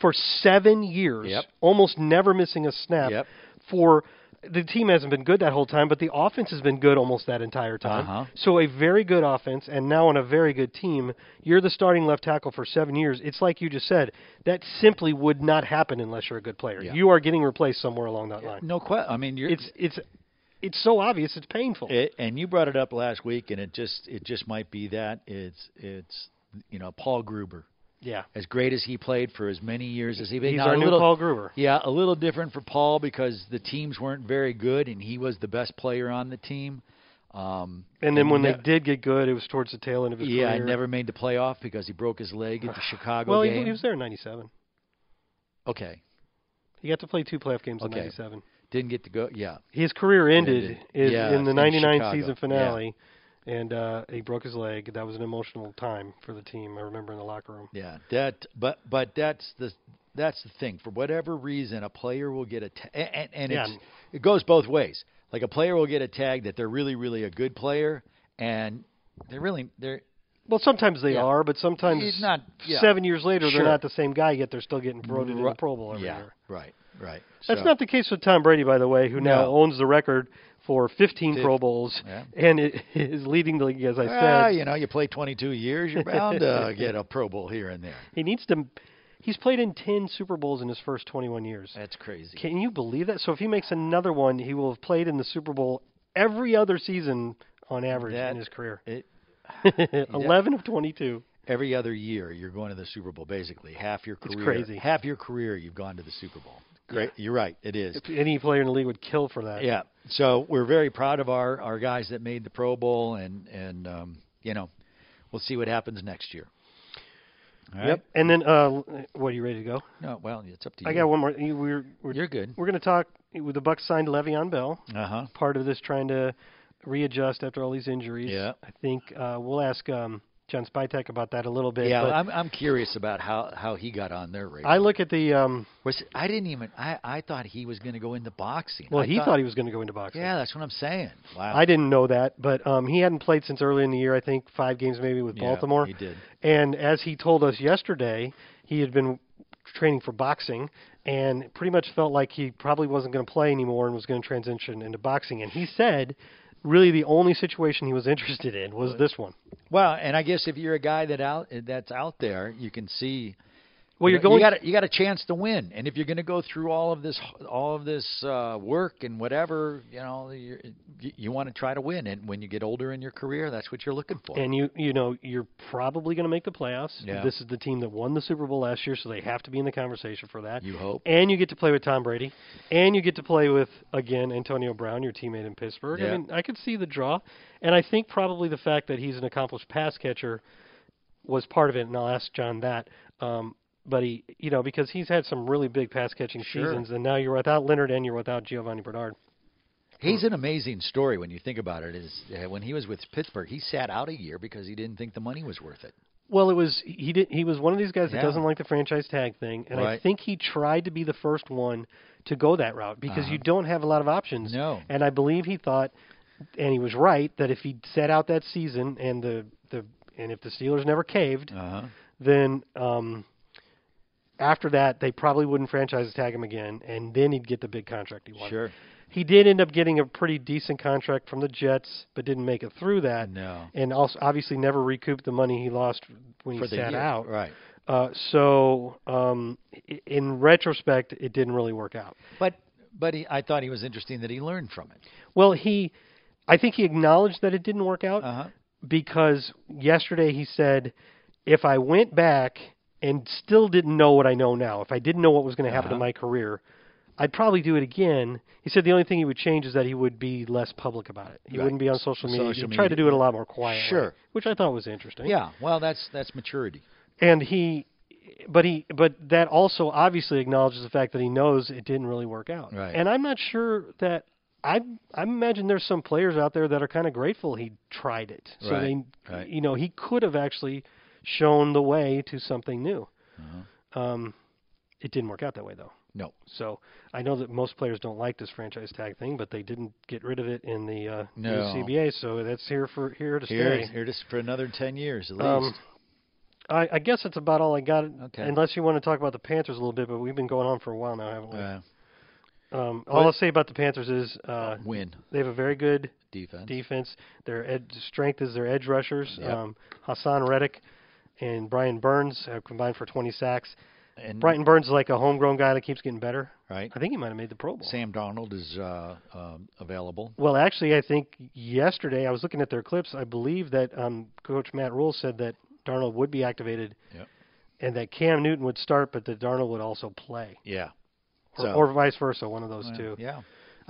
for seven years, Yep. almost never missing a snap. Yep. For the team hasn't been good that whole time, but the offense has been good almost that entire time. Uh-huh. So a very good offense, and now on a very good team, you're the starting left tackle for seven years. It's like you just said. That simply would not happen unless you're a good player. Yeah. You are getting replaced somewhere along that line. No question. I mean, you're. It's it's it's so obvious. It's painful. It, and you brought it up last week, and it just it just might be that it's it's you know Paul Gruber. Yeah. As great as he played for as many years as he played, He's now, our a new little, Paul Gruber. Yeah, a little different for Paul because the teams weren't very good, and he was the best player on the team. Um, And then when ne- they did get good, it was towards the tail end of his career. yeah, career. I never made the playoff because he broke his leg at the Chicago Well, he, game. he was there in '97. okay, He got to play two playoff games Okay. in '97. didn't get to go. Yeah, His career ended Ended. is Yeah, in the '99 Chicago. season finale, and uh, he broke his leg. That was an emotional time for the team. I remember in the locker room. yeah. That, but but that's the that's the thing. For whatever reason, a player will get a ta- and, and Yeah. it's, it goes both ways. Like a player will get a tag that they're really really a good player, and they're really they're Well, sometimes they Yeah. are, but sometimes He's not- yeah. seven years later Sure. they're not the same guy. Yet they're still getting voted in the Pro Bowl every yeah, year. right, right. That's So- not the case with Tom Brady, by the way, who now owns the record for 15 Fif- Pro Bowls Yeah. and it is leading the league, as I said. Ah, you know, you play 22 years, you're bound to get a Pro Bowl here and there. He needs to. He's played in 10 Super Bowls in his first 21 years. That's crazy. Can you believe that? So if he makes another one, he will have played in the Super Bowl every other season on average That- in his career. It, 11 of 22. every other year, you're going to the Super Bowl. Basically, half your career. It's crazy. half your career, you've gone to the Super Bowl. Great, you're right. It is. Any player in the league would kill for that. Yeah. So we're very proud of our our guys that made the Pro Bowl, and and um, you know, we'll see what happens next year. All right? Yep. And then, uh, what are you ready to go? No, well, it's up to you. I got one more. You- We're we're, You're good. we're going to talk with the Bucks signed Le'Veon Bell. Uh huh. Part of this trying to readjust after all these injuries. Yeah. I think uh, we'll ask um, John Spytek about that a little bit. Yeah, but I'm I'm curious about how how he got on their radar. I look at the. Um, Was I didn't even I I thought he was going to go into boxing. well, I he thought, he was going to go into boxing. Yeah, that's what I'm saying. Wow. I didn't know that, but um, he hadn't played since early in the year. I think five games maybe with Yeah, Baltimore. He did. And as he told us yesterday, he had been training for boxing and pretty much felt like he probably wasn't going to play anymore and was going to transition into boxing. And he said, really, the only situation he was interested in was this one. Well, and I guess if you're a guy that out that's out there, you can see. Well, you you're going. You got a, you got a chance to win, and if you're going to go through all of this all of this uh, work and whatever, you know, you're, you, you want to try to win. And when you get older in your career, that's what you're looking for. and you you know you're probably going to make the playoffs. Yeah. This is the team that won the Super Bowl last year, so they have to be in the conversation for that. you hope. and you get to play with Tom Brady, and you get to play with again Antonio Brown, your teammate in Pittsburgh. I Yeah. mean, I could see the draw, and I think probably the fact that he's an accomplished pass catcher was part of it. And I'll ask John that. Um, but he, you know, because he's had some really big pass catching Sure. seasons, and now you're without Leonard and you're without Giovani Bernard. He's an amazing story when you think about it. Is uh, when he was with Pittsburgh, he sat out a year because he didn't think the money was worth it. Well, it was he did he was one of these guys that Yeah. doesn't like the franchise tag thing, and I think he tried to be the first one to go that route because Uh-huh. you don't have a lot of options. No. And I believe he thought, and he was right, that if he sat out that season and the the and if the Steelers never caved, Uh huh. then um, after that they probably wouldn't franchise tag him again, and then he'd get the big contract he wanted. Sure. He did end up getting a pretty decent contract from the Jets, but didn't make it through that, No. and also obviously never recouped the money he lost when For he sat year. out. Right. Uh, so, um, in retrospect, it didn't really work out. But but he, I thought he was interesting that he learned from it. Well, he, I think he acknowledged that it didn't work out Uh huh. because yesterday he said, if I went back and still didn't know what I know now, if I didn't know what was going to happen to Uh-huh. my career, I'd probably do it again. He said the only thing he would change is that he would be less public about it. He Right. wouldn't be on social media. Social He'd try to do it a lot more quietly. Sure. Which I thought was interesting. Yeah. Well, that's that's maturity. And he but he but that also obviously acknowledges the fact that he knows it didn't really work out. Right. And I'm not sure that I I imagine there's some players out there that are kind of grateful he tried it. So Right, they right. you know, he could have actually shown the way to something new. Uh-huh. Um it didn't work out that way though. No. So I know that most players don't like this franchise tag thing, but they didn't get rid of it in the uh, new No. CBA, so that's here for here to Here, stay. here to, for another ten years at least. Um, I, I guess that's about all I got. Okay. Unless you want to talk about the Panthers a little bit, but we've been going on for a while now, haven't we? uh, um, all I'll say about the Panthers is uh, win they have a very good defense. defense. Their ed- strength is their edge rushers. Yep. Um, Haason Reddick and Brian Burns have combined for 20 sacks. and Brian Burns is like a homegrown guy that keeps getting better. right. I think he might have made the Pro Bowl. Sam Darnold is uh, um, available. Well, actually, I think yesterday I was looking at their clips. I believe that um, Coach Matt Rhule said that Darnold would be activated, Yep. and that Cam Newton would start, but that Darnold would also play, Yeah. or, So- or vice versa, one of those Well, two. Yeah.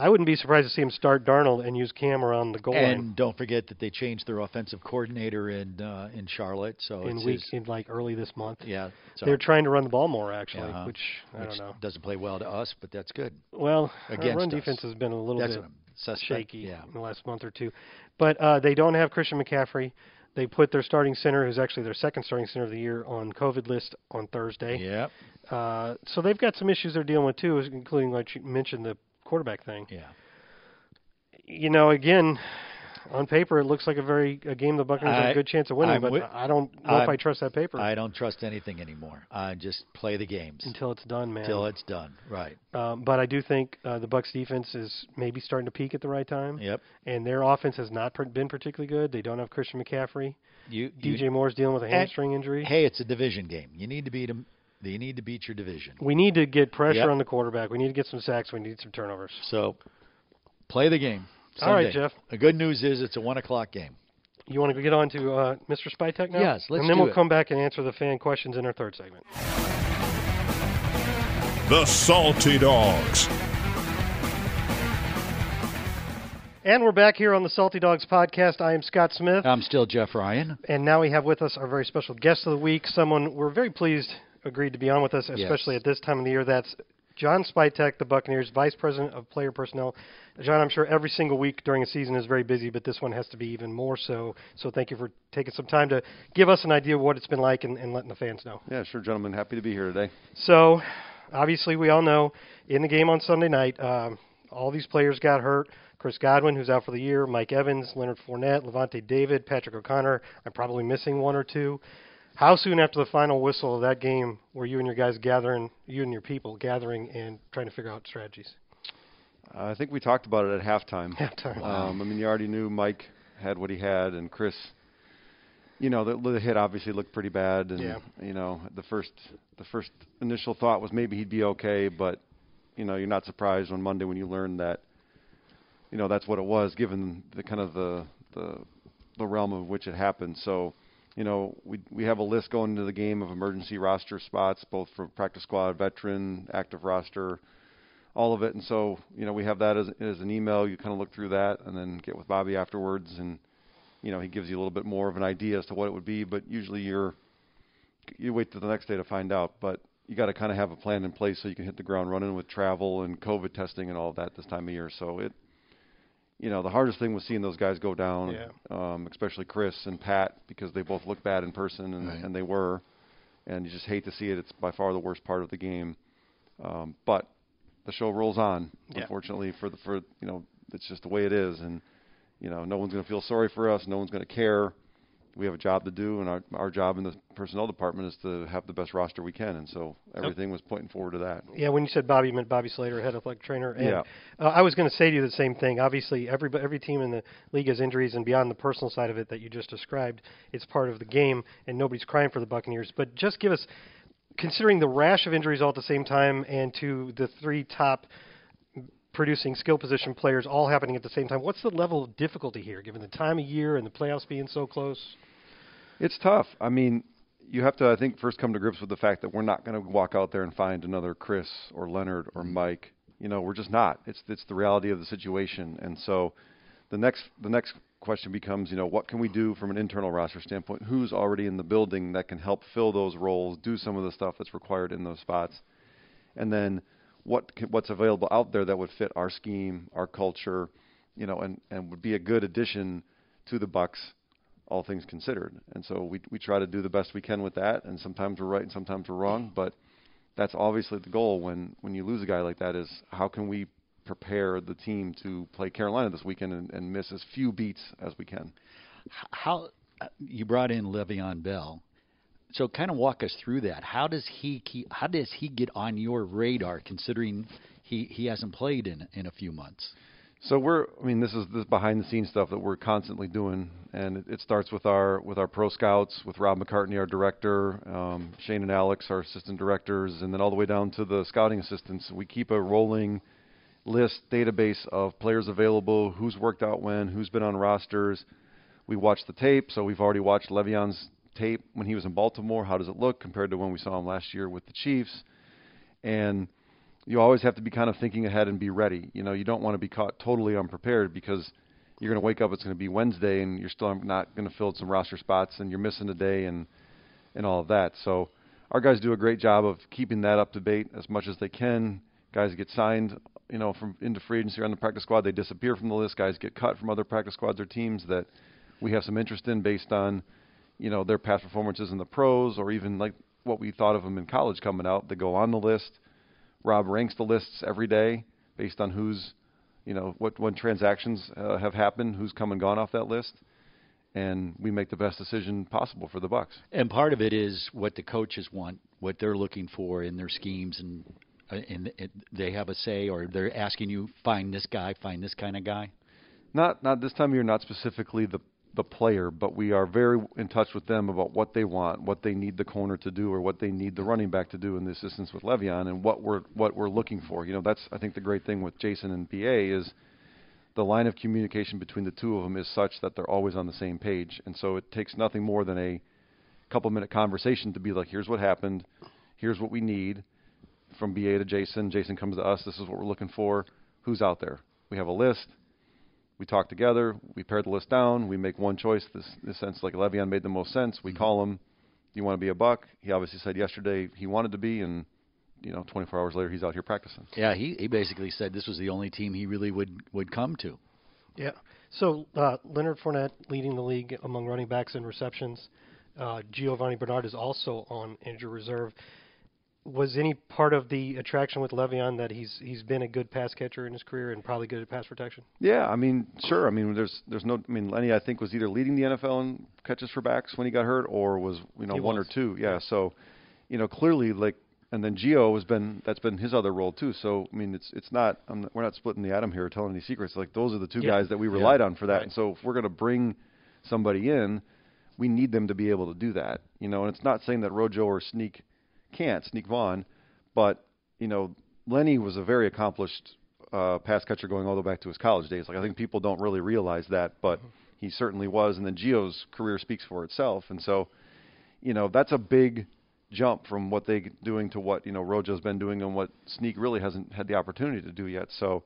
I wouldn't be surprised to see him start Darnold and use Cam around the goal And line don't forget that they changed their offensive coordinator in uh, in Charlotte. So in it's week his- in like early this month. yeah. So, They're trying to run the ball more actually, Uh-huh. which I which don't know. doesn't play well to us, but that's good. Well, our against run us. defense has been a little That's bit suspect. shaky Yeah. in the last month or two. But uh, they don't have Christian McCaffrey. They put their starting center, who's actually their second starting center of the year, on COVID list on Thursday. Yep. Uh, so they've got some issues they're dealing with too, including like you mentioned the quarterback thing. Yeah. You know, again, on paper it looks like a very a game the Buccaneers have a good chance of winning, I'm but I don't know if I'm- I trust that paper I don't trust anything anymore. I just play the games until it's done, man. Until it's done. Right. um, but I do think uh, the Bucks defense is maybe starting to peak at the right time, Yep. and their offense has not pr- been particularly good. They don't have Christian McCaffrey. You, you DJ Moore's dealing with a And- hamstring injury. Hey, it's a division game. You need to beat them. You need to beat your division. We need to get pressure Yep. on the quarterback. We need to get some sacks. We need some turnovers. So, play the game. All right, Jeff. The good news is it's a one o'clock game. You want to get on to uh, Mr. Spytek now? Yes, let's And then we'll it. come back and answer the fan questions in our third segment. The Salty Dogs. And we're back here on the Salty Dogs podcast. I am Scott Smith, I'm still Jeff Ryan. and now we have with us our very special guest of the week, someone we're very pleased agreed to be on with us, especially Yes. at this time of the year. That's John Spytek, the Buccaneers Vice President of Player Personnel. John, I'm sure every single week during a season is very busy, but this one has to be even more so. So thank you for taking some time to give us an idea of what it's been like and, and letting the fans know. Yeah, sure, gentlemen. Happy to be here today. So, obviously, we all know in the game on Sunday night, um, all these players got hurt. Chris Godwin, who's out for the year, Mike Evans, Leonard Fournette, Lavonte David, Patrick O'Connor. I'm probably missing one or two. How soon after the final whistle of that game were you and your guys gathering, you and your people gathering and trying to figure out strategies? I think we talked about it at halftime. Halftime. Um, I mean, you already knew Mike had what he had, and Chris. You know, the, the hit obviously looked pretty bad, and Yeah. you know, the first the first initial thought was maybe he'd be okay, but you know, you're not surprised on Monday when you learn that. You know, that's what it was, given the kind of the the the realm of which it happened. So, you know, we we have a list going into the game of emergency roster spots, both for practice squad, veteran, active roster, all of it. And so, you know, we have that as as an email. You kind of look through that, and then get with Bobby afterwards, and you know, he gives you a little bit more of an idea as to what it would be. But usually, you're you wait till the next day to find out. But you got to kind of have a plan in place so you can hit the ground running with travel and COVID testing and all that this time of year. So it, you know, the hardest thing was seeing those guys go down, Yeah. um, especially Chris and Pat because they both look bad in person and, Right. and they were, and you just hate to see it. It's by far the worst part of the game, um, but the show rolls on. Yeah. Unfortunately, for the for you know, it's just the way it is, and you know, no one's going to feel sorry for us. No one's going to care. We have a job to do, and our our job in the personnel department is to have the best roster we can, and so everything was pointing forward to that. Yeah, when you said Bobby, you meant Bobby Slater, head athletic trainer. And, Yeah. Uh, I was going to say to you the same thing. Obviously, every every team in the league has injuries, and beyond the personal side of it that you just described, it's part of the game, and nobody's crying for the Buccaneers. But just give us, considering the rash of injuries all at the same time, and to the three top producing skill position players all happening at the same time. What's the level of difficulty here, given the time of year and the playoffs being so close? It's tough. I mean, you have to, I think, first come to grips with the fact that we're not going to walk out there and find another Chris or Leonard or mm-hmm. Mike. You know, we're just not. It's it's the reality of the situation, and so the next the next question becomes, you know, what can we do from an internal roster standpoint? Who's already in the building that can help fill those roles, do some of the stuff that's required in those spots, and then what what's available out there that would fit our scheme, our culture, you know, and and would be a good addition to the Bucks all things considered. And so we we try to do the best we can with that. And sometimes we're right and sometimes we're wrong. But that's obviously the goal when when you lose a guy like that is how can we prepare the team to play Carolina this weekend and, and miss as few beats as we can. How uh, you brought in Le'Veon Bell, so kind of walk us through that. How does he keep, how does he get on your radar, considering he he hasn't played in in a few months? So we're, I mean, this is this behind the scenes stuff that we're constantly doing, and it, it starts with our with our pro scouts, with Rob McCartney, our director, um, Shane and Alex, our assistant directors, and then all the way down to the scouting assistants. We keep a rolling list database of players available, who's worked out when, who's been on rosters. We watch the tape, so we've already watched Le'Veon's tape when he was in Baltimore. How does it look compared to when we saw him last year with the Chiefs? And you always have to be kind of thinking ahead and be ready. You know, you don't want to be caught totally unprepared because you're going to wake up. It's going to be Wednesday, and you're still not going to fill some roster spots, and you're missing a day, and and all of that. So our guys do a great job of keeping that up to date as much as they can. Guys get signed, you know, from into free agency or on the practice squad. They disappear from the list. Guys get cut from other practice squads or teams that we have some interest in based on, you know, their past performances in the pros or even like what we thought of them in college coming out. They go on the list. Rob ranks the lists every day based on who's, you know, what when transactions uh, have happened, who's come and gone off that list, and we make the best decision possible for the Bucks. And part of it is what the coaches want, what they're looking for in their schemes, and uh, and it, they have a say, or they're asking you find this guy, find this kind of guy. Not not this time of year, not specifically the the player, but we are very in touch with them about what they want, what they need the corner to do, or what they need the running back to do in the assistance with Le'Veon, and what we're what we're looking for. You know, that's I think the great thing with Jason and BA is the line of communication between the two of them is such that they're always on the same page, and so it takes nothing more than a couple minute conversation to be like, here's what happened, here's what we need. From BA to Jason, Jason comes to us. This is what we're looking for. Who's out there? We have a list we talk together, we pare the list down, we make one choice. This, this sense, like Le'Veon made the most sense. We call him. Do you want to be a buck? He obviously said yesterday he wanted to be, and you know, 24 hours later he's out here practicing. Yeah, he he basically said this was the only team he really would would come to. Yeah. So uh, Leonard Fournette leading the league among running backs in receptions. Uh, Giovani Bernard is also on injured reserve. Was any part of the attraction with Le'Veon that he's he's been a good pass catcher in his career and probably good at pass protection? Yeah, I mean, sure. I mean, there's there's no. I mean, Lenny I think was either leading the NFL in catches for backs when he got hurt, or was you know He one was. or two. Yeah, so you know clearly like. And then Gio has been that's been his other role too. So I mean, it's it's not I'm, we're not splitting the atom here or telling any secrets. Like those are the two Yeah. guys that we relied on for that. And so if we're going to bring somebody in, we need them to be able to do that. You know, and it's not saying that Rojo or Sneak can't Sneak Vaughn, but you know, Lenny was a very accomplished uh, pass catcher going all the way back to his college days. Like I think people don't really realize that, but he certainly was. And then Gio's career speaks for itself. And so, you know, that's a big jump from what they're doing to what you know Rojo's been doing and what Sneak really hasn't had the opportunity to do yet. So,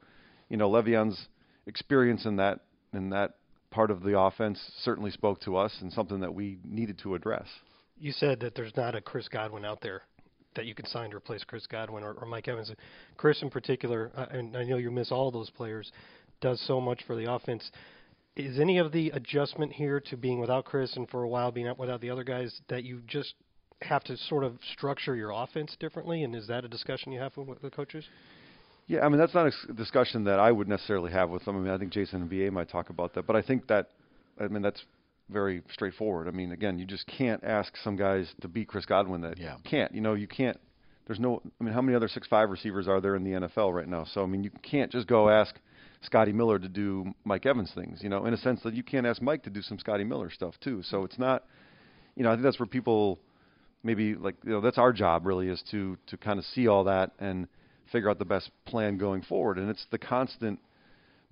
you know, Le'Veon's experience in that in that part of the offense certainly spoke to us and something that we needed to address. You said that there's not a Chris Godwin out there that you can sign to replace Chris Godwin or, or Mike Evans. Chris in particular, uh, and I know you miss all those players, does so much for the offense. Is any of the adjustment here to being without Chris and for a while being out without the other guys that you just have to sort of structure your offense differently? And is that a discussion you have with the coaches? Yeah, I mean that's not a discussion that I would necessarily have with them. I mean, I think Jason and BA might talk about that, but I think that, I mean, that's very straightforward. I mean, again, you just can't ask some guys to beat Chris Godwin that Yeah. can't. You know, you can't. There's no. I mean, how many other six five receivers are there in the NFL right now? So I mean, you can't just go ask Scotty Miller to do Mike Evans things. You know, in a sense that you can't ask Mike to do some Scotty Miller stuff too. So it's not. You know, I think that's where people maybe like you know that's our job really is to to kind of see all that and figure out the best plan going forward. And it's the constant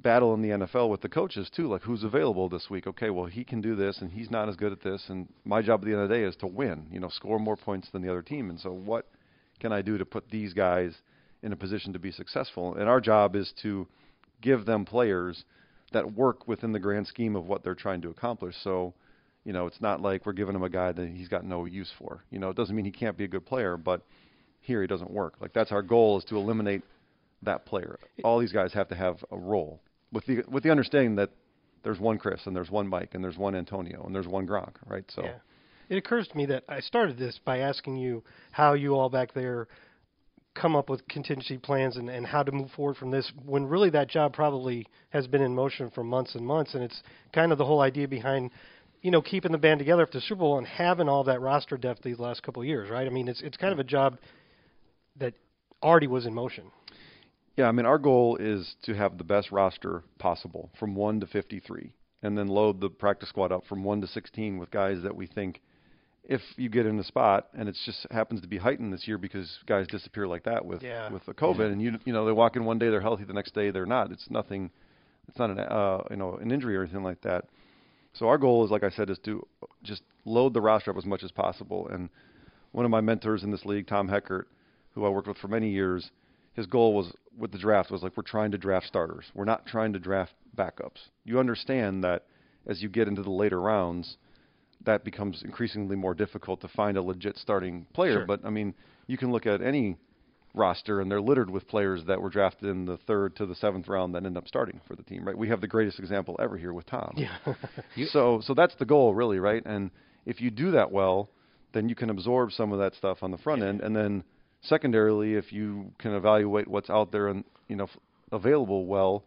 battle in the NFL with the coaches too, like who's available this week. Okay, well he can do this and he's not as good at this and my job at the end of the day is to win, you know, score more points than the other team. And so what can I do to put these guys in a position to be successful? And our job is to give them players that work within the grand scheme of what they're trying to accomplish. So, you know, it's not like we're giving him a guy that he's got no use for. You know, it doesn't mean he can't be a good player, but here he doesn't work. Like that's our goal is to eliminate that player. All these guys have to have a role with the with the understanding that there's one Chris and there's one Mike and there's one Antonio and there's one Gronk, right? So Yeah. It occurs to me that I started this by asking you how you all back there come up with contingency plans and, and how to move forward from this when really that job probably has been in motion for months and months and it's kind of the whole idea behind you know keeping the band together after the Super Bowl and having all that roster depth these last couple of years, right? I mean, it's it's kind of a job that already was in motion. Yeah, I mean, our goal is to have the best roster possible from 1 to 53, and then load the practice squad up from 1 to 16 with guys that we think, if you get in a spot, and it just happens to be heightened this year because guys disappear like that with Yeah. with the COVID, and you you know they walk in one day they're healthy, the next day they're not. It's nothing, it's not an uh, you know an injury or anything like that. So our goal is, like I said, is to just load the roster up as much as possible. And one of my mentors in this league, Tom Heckert, who I worked with for many years, his goal was with the draft was like we're trying to draft starters. We're not trying to draft backups. You understand that as you get into the later rounds, that becomes increasingly more difficult to find a legit starting player. Sure. But I mean, you can look at any roster and they're littered with players that were drafted in the third to the seventh round that end up starting for the team, right? We have the greatest example ever here with Tom. Yeah. so so that's the goal really, right? And if you do that well, then you can absorb some of that stuff on the front end, and then secondarily, if you can evaluate what's out there and you know f- available well,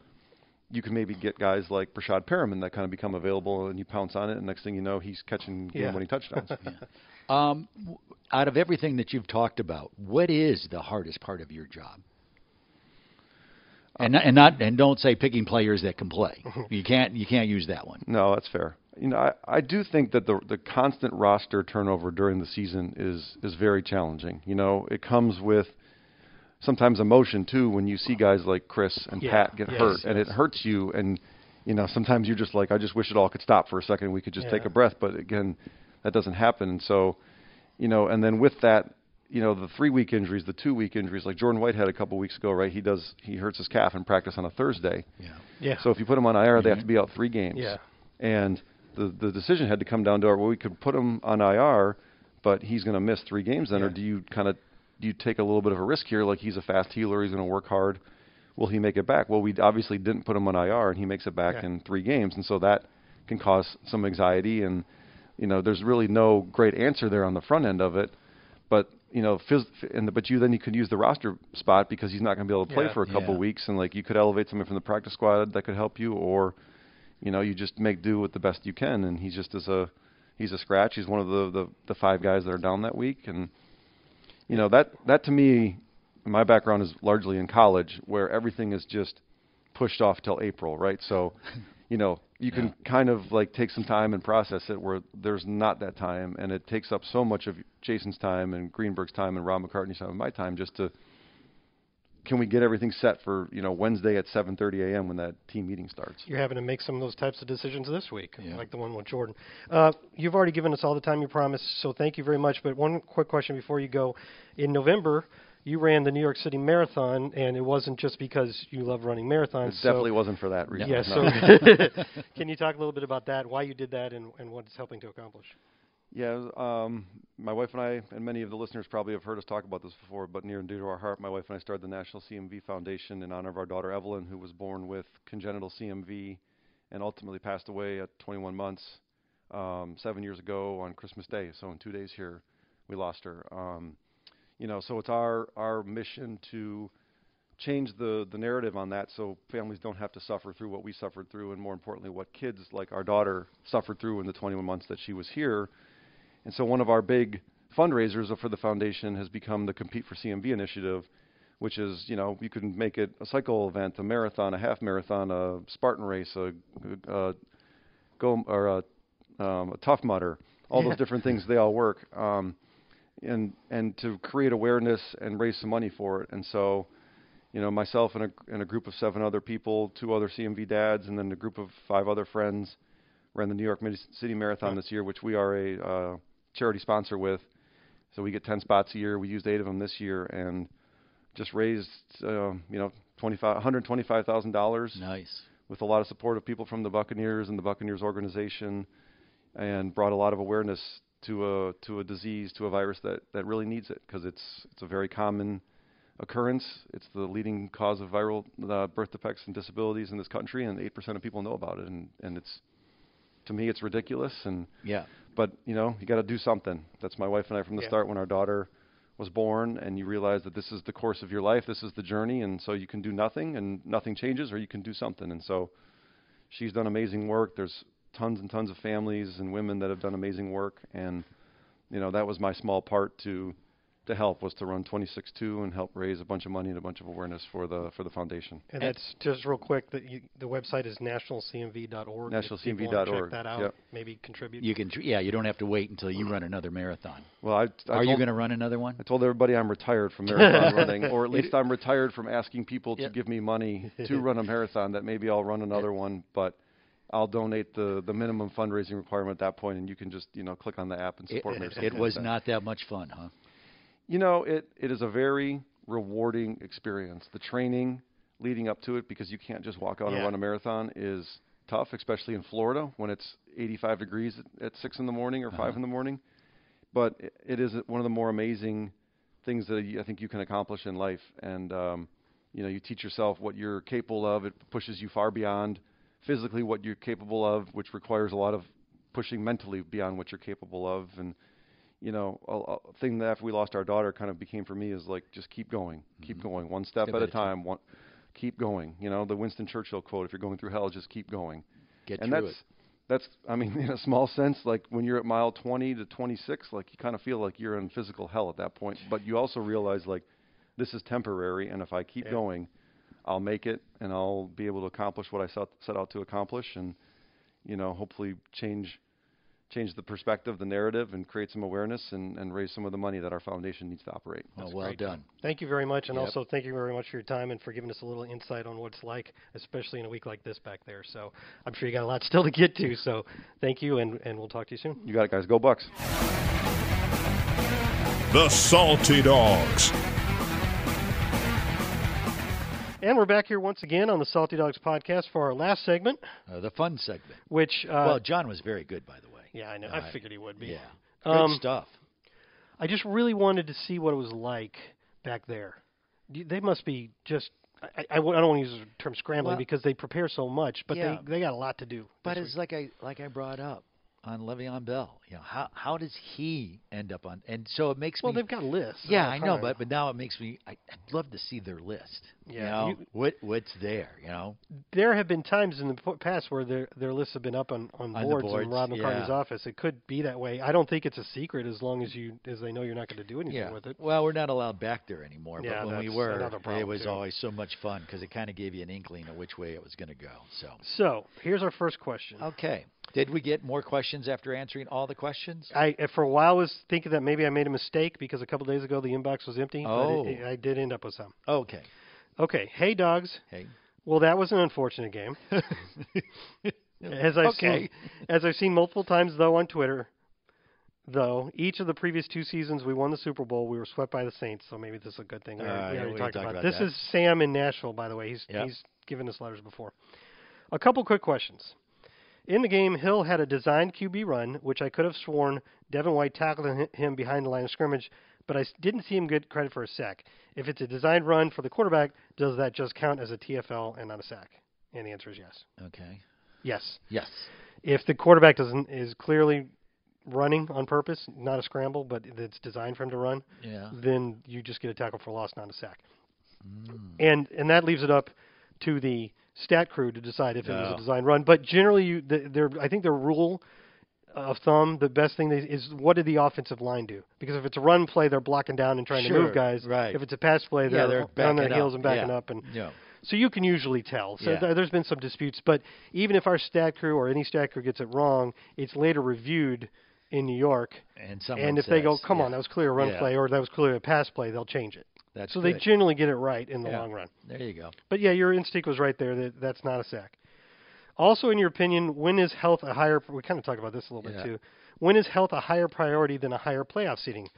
you can maybe get guys like Breshad Perriman that kind of become available, and you pounce on it, and next thing you know, he's catching Yeah. game-winning touchdowns. Um, w- out of everything that you've talked about, what is the hardest part of your job? And and not and don't say picking players that can play. You can't you can't use that one. No, that's fair. You know, I, I do think that the the constant roster turnover during the season is is very challenging. You know, it comes with sometimes emotion too when you see guys like Chris and Yeah, Pat get yes, hurt, and it hurts you. And you know, sometimes you're just like, I just wish it all could stop for a second. We could just take a breath. But again, that doesn't happen. And so, you know, and then with that, you know, the three week injuries, the two week injuries, like Jordan White had a couple weeks ago, right? He does he hurts his calf in practice on a Thursday. Yeah. Yeah. So if you put him on IR, they have mm-hmm. to be out three games. Yeah. And the the decision had to come down to, our, well, we could put him on IR, but he's going to miss three games then, or do you kind of do you take a little bit of a risk here? Like he's a fast healer, he's going to work hard. Will he make it back? Well, we obviously didn't put him on IR, and he makes it back Yeah. in three games, and so that can cause some anxiety. And you know, there's really no great answer there on the front end of it. But you know, phys- and the, but you then you could use the roster spot because he's not going to be able to play Yeah. for a couple Yeah. weeks, and like you could elevate someone from the practice squad that could help you, or you know, you just make do with the best you can. And he's just as a he's a scratch. He's one of the the, the five guys that are down that week, and you know that that to me, my background is largely in college, where everything is just pushed off till April, right? So, you know, you can kind of like take some time and process it where there's not that time, and it takes up so much of Jason's time and Greenberg's time and Rob McCartney's time and my time just to. Can we get everything set for you know Wednesday at 7:30 a.m. when that team meeting starts? You're having to make some of those types of decisions this week, Yeah. like the one with Jordan. Uh, you've already given us all the time you promised, so thank you very much. But one quick question before you go. In November, you ran the New York City Marathon, and it wasn't just because you love running marathons. It so- definitely wasn't for that reason. Yeah, no. so can you talk a little bit about that, why you did that, and, and what it's helping to accomplish? Yeah, um, my wife and I, and many of the listeners probably have heard us talk about this before, but near and dear to our heart, my wife and I started the National CMV Foundation in honor of our daughter Evelyn, who was born with congenital CMV and ultimately passed away at 21 months um, seven years ago on Christmas Day. So in two days here, we lost her. Um, you know, so it's our our mission to change the the narrative on that so families don't have to suffer through what we suffered through and more importantly what kids like our daughter suffered through in the 21 months that she was here and so one of our big fundraisers for the foundation has become the compete for cmv initiative which is you know you can make it a cycle event a marathon a half marathon a spartan race a, a go or a, um, a tough mudder all those different things they all work um, and and to create awareness and raise some money for it. And so you know, myself and a, and a group of seven other people, two other CMV dads, and then a group of five other friends ran the New York City Marathon this year, which we are a uh, charity sponsor with. So we get 10 spots a year. We used eight of them this year and just raised, uh, you know, 25, $125,000. Nice. With a lot of support of people from the Buccaneers and the Buccaneers organization, and brought a lot of awareness to a to a disease, to a virus that that really needs it because it's it's a very common occurrence. It's the leading cause of viral uh, birth defects and disabilities in this country, and 8% of people know about it. And, and it's, to me, it's ridiculous. And yeah, but you know, you got to do something. That's my wife and I from the Yeah. start when our daughter was born, and you realize that this is the course of your life, this is the journey, and so you can do nothing, and nothing changes, or you can do something. And so, she's done amazing work. There's tons and tons of families and women that have done amazing work, and you know, that was my small part to to help was to run 26.2 and help raise a bunch of money and a bunch of awareness for the for the foundation. And that's just real quick. That you, the website is nationalcmv.org. If Nationalcmv.org, Check that out. yep. Maybe contribute. you can. Tr- yeah, you don't have to wait until you run another marathon. Well, I, I Are you going to run another one? I told everybody I'm retired from marathon running, or at least I'm retired from asking people to Yeah. give me money to run a marathon. That maybe I'll run another one, but I'll donate the the minimum fundraising requirement at that point, and you can just you know click on the app and It, support me. or something it like was that. not that much fun, huh? You know, it it is a very rewarding experience. The training leading up to it, because you can't just walk out and run a marathon, is tough, especially in Florida when it's 85 degrees at, at six in the morning or 5 Uh-huh. in the morning. But it, it is one of the more amazing things that I think you can accomplish in life, and um, you know, you teach yourself what you're capable of. It pushes you far beyond physically what you're capable of, which requires a lot of pushing mentally beyond what you're capable of, and you know, a, a thing that after we lost our daughter kind of became for me is like just keep going, keep mm-hmm. going, one step at a time. time. One, keep going. You know, the Winston Churchill quote: "If you're going through hell, just keep going." Get and through that's it. that's I mean, in a small sense, like when you're at mile 20 to 26, like you kind of feel like you're in physical hell at that point. But you also realize like this is temporary, and if I keep Yeah. going, I'll make it, and I'll be able to accomplish what I set, set out to accomplish, and you know, hopefully change change the perspective, the narrative, and create some awareness, and, and raise some of the money that our foundation needs to operate. Well, well great. done. Thank you very much, and Yep. also thank you very much for your time and for giving us a little insight on what it's like, especially in a week like this back there. So I'm sure you got a lot still to get to. So thank you, and, and we'll talk to you soon. You got it, guys. Go Bucks. The Salty Dogs. And we're back here once again on the Salty Dogs podcast for our last segment, Uh, the fun segment. which uh, well, John was very good, by the way. Yeah, I know. uh, I figured he would be. Yeah. Good Um, stuff. I just really wanted to see what it was like back there. They must be just. I, I, I don't want to use the term scrambling Well- because they prepare so much, but Yeah. they they got a lot to do. But it's like I like I brought up on Le'Veon Bell. You know, how how does he end up on? And so it makes Well, me. they've got lists. yeah, I know, but but now it makes me. I, I'd love to see their list. you Yeah, know, you- what what's there? You know, there have been times in the past where their their lists have been up on, on, On boards, boards, in Rob McCartney's yeah. office. It could be that way. I don't think it's a secret as long as you as they know you're not going to do anything yeah. with it. Well, we're not allowed back there anymore. Yeah, but when we that's were, it was too. always so much fun because it kind of gave you an inkling of which way it was going to go. So. So here's our first question. Okay. Did we get more questions after answering all the questions? I uh, for a while was thinking that maybe I made a mistake because a couple days ago the inbox was empty. Oh. but it, I did end up with some. Okay. Okay, hey dogs. Hey. Well, that was an unfortunate game. As I've Okay. seen, as I've seen multiple times though on Twitter, though each of the previous two seasons we won the Super Bowl, we were swept by the Saints. So maybe this is a good thing. We Uh, already, we yeah, already we talked talked about. about This that. is Sam in Nashville, by the way. He's Yep. he's given us letters before. A couple quick questions. In the game, Hill had a designed QB run, which I could have sworn Devin White tackled him behind the line of scrimmage, but I didn't see him get credit for a sack. If it's a designed run for the quarterback, does that just count as a TFL and not a sack? And the answer is yes. Okay. Yes. Yes. If the quarterback doesn't is clearly running on purpose, not a scramble, but it's designed for him to run, Yeah. then you just get a tackle for loss, not a sack. Mm. and and that leaves it up to the stat crew to decide if it was a design run. But generally, you the, their I think their rule of thumb, the best thing they, is what did the offensive line do? Because if it's a run play, they're blocking down and trying to move guys. right. If it's a pass play, they're, they're on their backing heels up. and backing Yeah. up and. Yeah. So you can usually tell. So Yeah. th- there's been some disputes, but even if our stat crew or any stat crew gets it wrong, it's later reviewed in New York. And and if they go, says, "Come yeah, on, that was clear a run Yeah. play," or "That was clearly a pass play," they'll change it. That's so they generally get it right in the Yeah. long run. There you go. But yeah, your instinct was right there. That that's not a sack. Also, in your opinion, when is health a higher? We kind of talked about this a little Yeah. bit too. When is health a higher priority than a higher playoff seeding?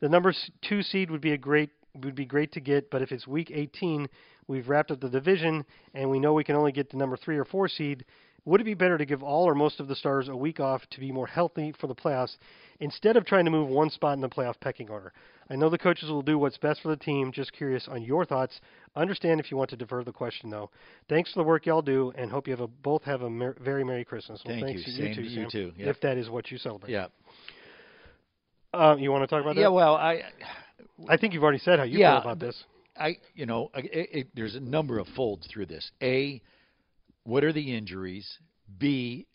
The number two seed would be a great would be great to get, but if it's week 18, we've wrapped up the division, and we know we can only get the number three or four seed. Would it be better to give all or most of the stars a week off to be more healthy for the playoffs instead of trying to move one spot in the playoff pecking order? I know the coaches will do what's best for the team. Just curious on your thoughts. Understand if you want to defer the question though. Thanks for the work y'all do, and hope you have a, both have a mer- very merry Christmas. Well, Thank thanks you. to Same you too, to you too. Yep. If that is what you celebrate. Yeah. Uh, you want to talk about Yeah. Well, I, I think you've already said how you Yeah, feel about this. I, you know, it, it, there's a number of folds through this. A, what are the injuries? B,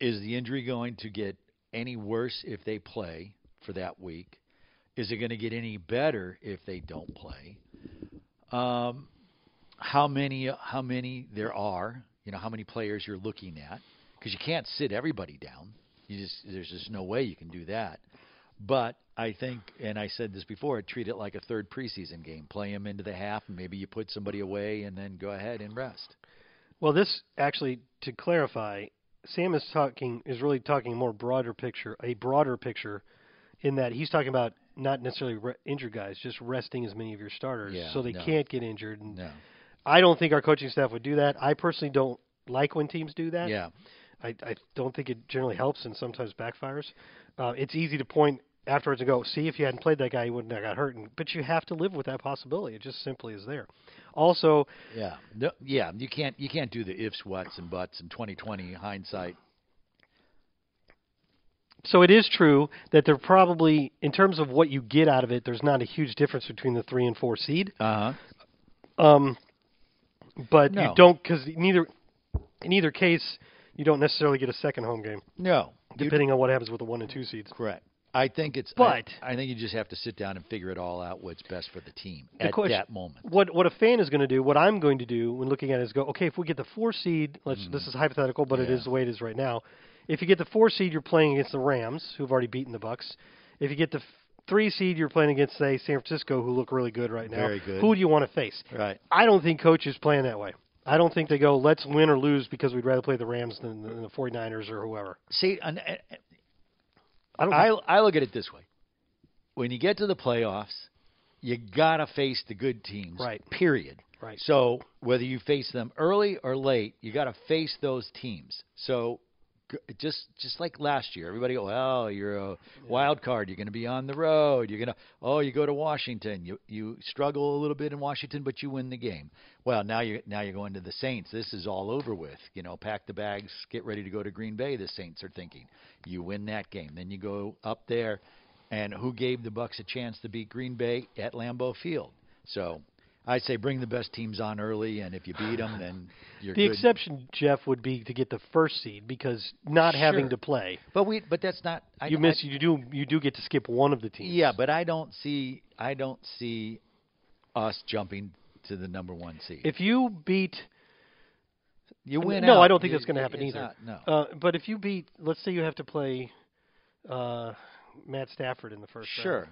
is the injury going to get any worse if they play for that week? Is it going to get any better if they don't play? Um, how many? How many there are? You know, how many players you're looking at? Because you can't sit everybody down. You just there's just no way you can do that. But I think, and I said this before, treat it like a third preseason game. Play them into the half, and maybe you put somebody away, and then go ahead and rest. Well, this actually, to clarify, Sam is talking is really talking a more broader picture, a broader picture, in that he's talking about not necessarily re- injured guys, just resting as many of your starters Yeah, so they no. can't get injured. And No. I don't think our coaching staff would do that. I personally don't like when teams do that. Yeah. I, I don't think it generally helps and sometimes backfires. Uh, it's easy to point afterwards and go, see, if you hadn't played that guy, you wouldn't have got hurt. And, but you have to live with that possibility. It just simply is there. Also, Yeah. No, yeah. You can't. You can't do the ifs, whats, and buts in 2020 hindsight. so it is true that there probably, in terms of what you get out of it, there's not a huge difference between the three and four seed. Uh huh. Um, but you don't because neither, in either case, you don't necessarily get a second home game, No. Depending on what happens with the one and two seeds. correct. I think it's. But- I, I think you just have to sit down and figure it all out. What's best for the team The at question- that moment. What what a fan is going to do, what I'm going to do when looking at it is go, okay, if we get the four seed, let's mm-hmm. this is hypothetical, but it. Yeah. is the way it is right now. If you get the four seed, you're playing against the Rams, who've already beaten the Bucks. If you get the f- three seed, you're playing against say San Francisco, who look really good right now. Very good. Who do you want to face? Right. I don't think coaches plan that way. I don't think they go, let's win or lose because we'd rather play the Rams than, the 49ers or whoever. See, and, I don't. I I look at it this way: when you get to the playoffs, you gotta face the good teams. Right. Period. Right. So whether you face them early or late, you got to face those teams. So just just like last year, everybody go, well, you're a wild card. You're going to be on the road. You're going to oh, you go to Washington. You you struggle a little bit in Washington, but you win the game. Well, now you now you're going to the Saints. This is all over with. You know, pack the bags, get ready to go to Green Bay. The Saints are thinking you win that game. Then you go up there, and who gave the Bucks a chance to beat Green Bay at Lambeau Field? So. I say bring the best teams on early, and if you beat them, then you're the good. exception, Jeff, would be to get the first seed because not having to play, But we, but that's not. I, you I- miss. you do. You do get to skip one of the teams. Yeah, but I don't see. I don't see us jumping to the number one seed. If you beat you win, no, out, I don't think you- that's going to happen either. not- no. Uh, but if you beat, let's say you have to play uh, Matt Stafford in the first sure.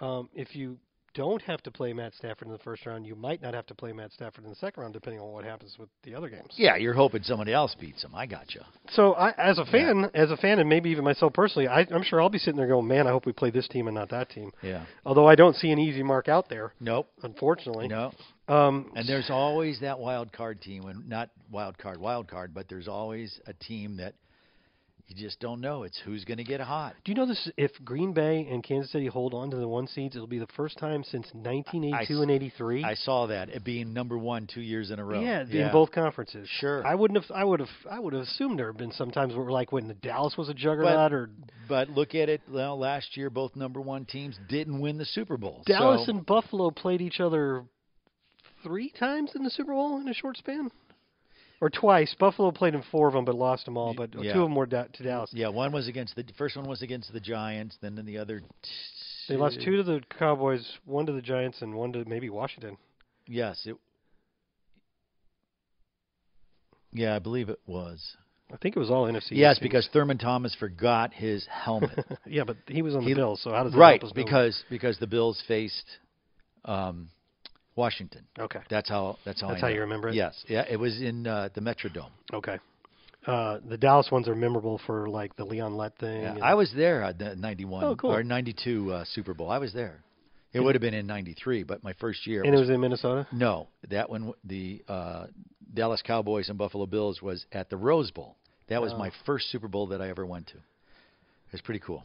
round. Um, if you don't have to play Matt Stafford in the first round, you might not have to play Matt Stafford in the second round, depending on what happens with the other games. Yeah, you're hoping somebody else beats him. I got you. So, I, as a fan, as a fan, and maybe even myself personally, I, I'm sure I'll be sitting there going, "Man, I hope we play this team and not that team." Yeah. Although I don't see an easy mark out there, Nope. unfortunately. No. Um, And there's always that wild card team, and not wild card, wild card, but there's always a team that you just don't know. It's who's going to get hot. Do you know this? If Green Bay and Kansas City hold on to the one seeds, it'll be the first time since 1982 I- and 83. I saw that it being number one two years in a row. yeah, in both conferences. Sure. I wouldn't have. I would have. I would have assumed there have been some times where like when the Dallas was a juggernaut or But look at it. Well, last year, both number one teams didn't win the Super Bowl. Dallas so, and Buffalo played each other three times in the Super Bowl in a short span, or twice. Buffalo played in four of them, but lost them all. But Yeah. two of them were da- to Dallas. Yeah, one was against the first one was against the Giants, then the other. They lost two to the Cowboys, one to the Giants, and one to maybe Washington. Yes, it. Yeah, I believe it was. I think it was all NFC. yes, because Thurman Thomas forgot his helmet. yeah, but he was on the He- Bills, so how does that right, help us know? because because the Bills faced um, Washington. okay, That's how that's how That's how you remember it? Yes, yeah, it was in uh, the Metrodome. okay. Uh, the Dallas ones are memorable for like the Leon Lett thing. Yeah, and- I was there at the 91 Oh, cool. or 92 uh, Super Bowl. I was there. It would have been in 93, but my first year and it was in Minnesota. No, that one, the uh, Dallas Cowboys and Buffalo Bills was at the Rose Bowl. That was Oh. my first Super Bowl that I ever went to. It was pretty cool.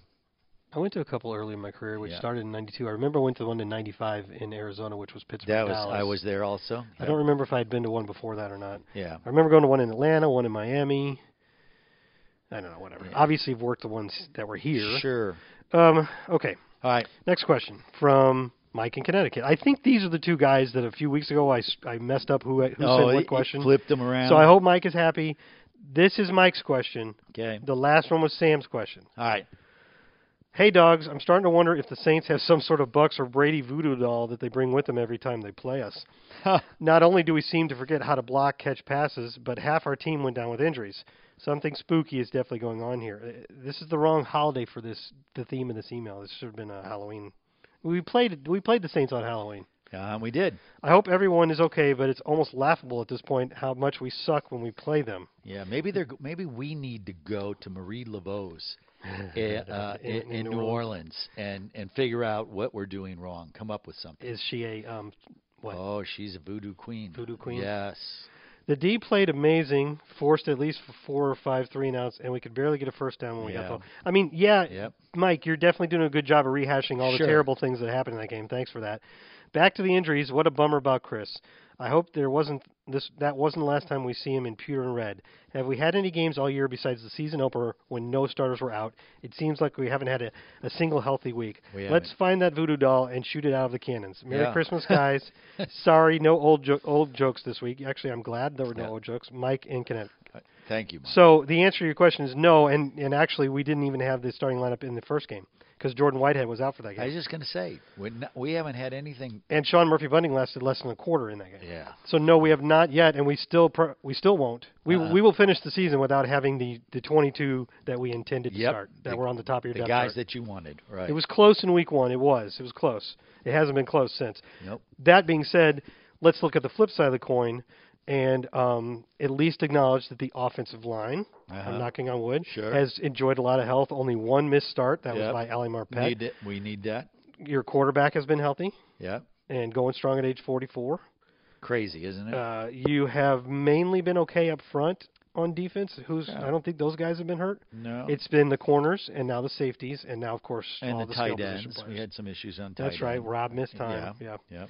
I went to a couple early in my career, which Yeah. started in '92. I remember I went to one in '95 in Arizona, which was Pittsburgh. That was Dallas. I was there also. I don't remember if I had been to one before that or not. Yeah. I remember going to one in Atlanta, one in Miami. I don't know, whatever. Yeah. Obviously, I've worked the ones that were here. Sure. Um, okay, All right. next question from Mike in Connecticut. I think these are the two guys that a few weeks ago I, I messed up who who oh, said what question. flipped them around. So I hope Mike is happy. This is Mike's question. Okay. The last one was Sam's question. All right. Hey, dogs, I'm starting to wonder if the Saints have some sort of Bucks or Brady voodoo doll that they bring with them every time they play us. Not only do we seem to forget how to block, catch passes, but half our team went down with injuries. Something spooky is definitely going on here. Uh, This is the wrong holiday for this. The theme of this email. This should have been a Halloween. We played. We played the Saints on Halloween. Um, we did. I hope everyone is okay, but it's almost laughable at this point how much we suck when we play them. Yeah. Maybe they're. Maybe we need to go to Marie Laveau's. in, uh, In- in, New Orleans and and figure out what we're doing wrong. Come up with something. Is she a um? What? Oh, she's a voodoo queen. Voodoo queen? Yes. The D played amazing, forced at least four or five three and outs, and we could barely get a first down when we got Yeah. the. I mean, yeah, Yep. Mike, you're definitely doing a good job of rehashing all the Sure. terrible things that happened in that game. Thanks for that. Back to the injuries. What a bummer about Chris. I hope there wasn't this. That wasn't the last time we see him in pewter and red. Have we had any games all year besides the season opener when no starters were out? It seems like we haven't had a, a single healthy week. We Let's find that voodoo doll and shoot it out of the cannons. Merry Yeah. Christmas, guys. Sorry, no old jo- old jokes this week. Actually, I'm glad there were no Yeah. old jokes. Mike in Connecticut. Uh, thank you. Mike. So the answer to your question is no, and and actually we didn't even have the starting lineup in the first game because Jordan Whitehead was out for that game. I was just going to say we not, we haven't had anything. and Sean Murphy Bunting lasted less than a quarter in that game. Yeah. So no, we have not yet, and we still pro- we still won't. We Uh-uh. we will finish the season without having the the 22 that we intended to Yep. start that The- were on the top of your The guys chart. that you wanted, right? It was close in week one. It was. It was close. It hasn't been close since. Nope. That being said, let's look at the flip side of the coin and um, at least acknowledge that the offensive line, Uh-huh. I'm knocking on wood, Sure. has enjoyed a lot of health. Only one missed start. That Yep. was by Ali Marpet. Need it. We need that. Your quarterback has been healthy Yeah. and going strong at age 44. Crazy, isn't it? Uh, you have mainly been okay up front on defense. Who's Yeah. I don't think those guys have been hurt. no. It's been the corners and now the safeties and now of course and all the, skill tight ends. We had some issues on tight ends. That's right. end. Rob missed time. Yeah. yeah. Yep.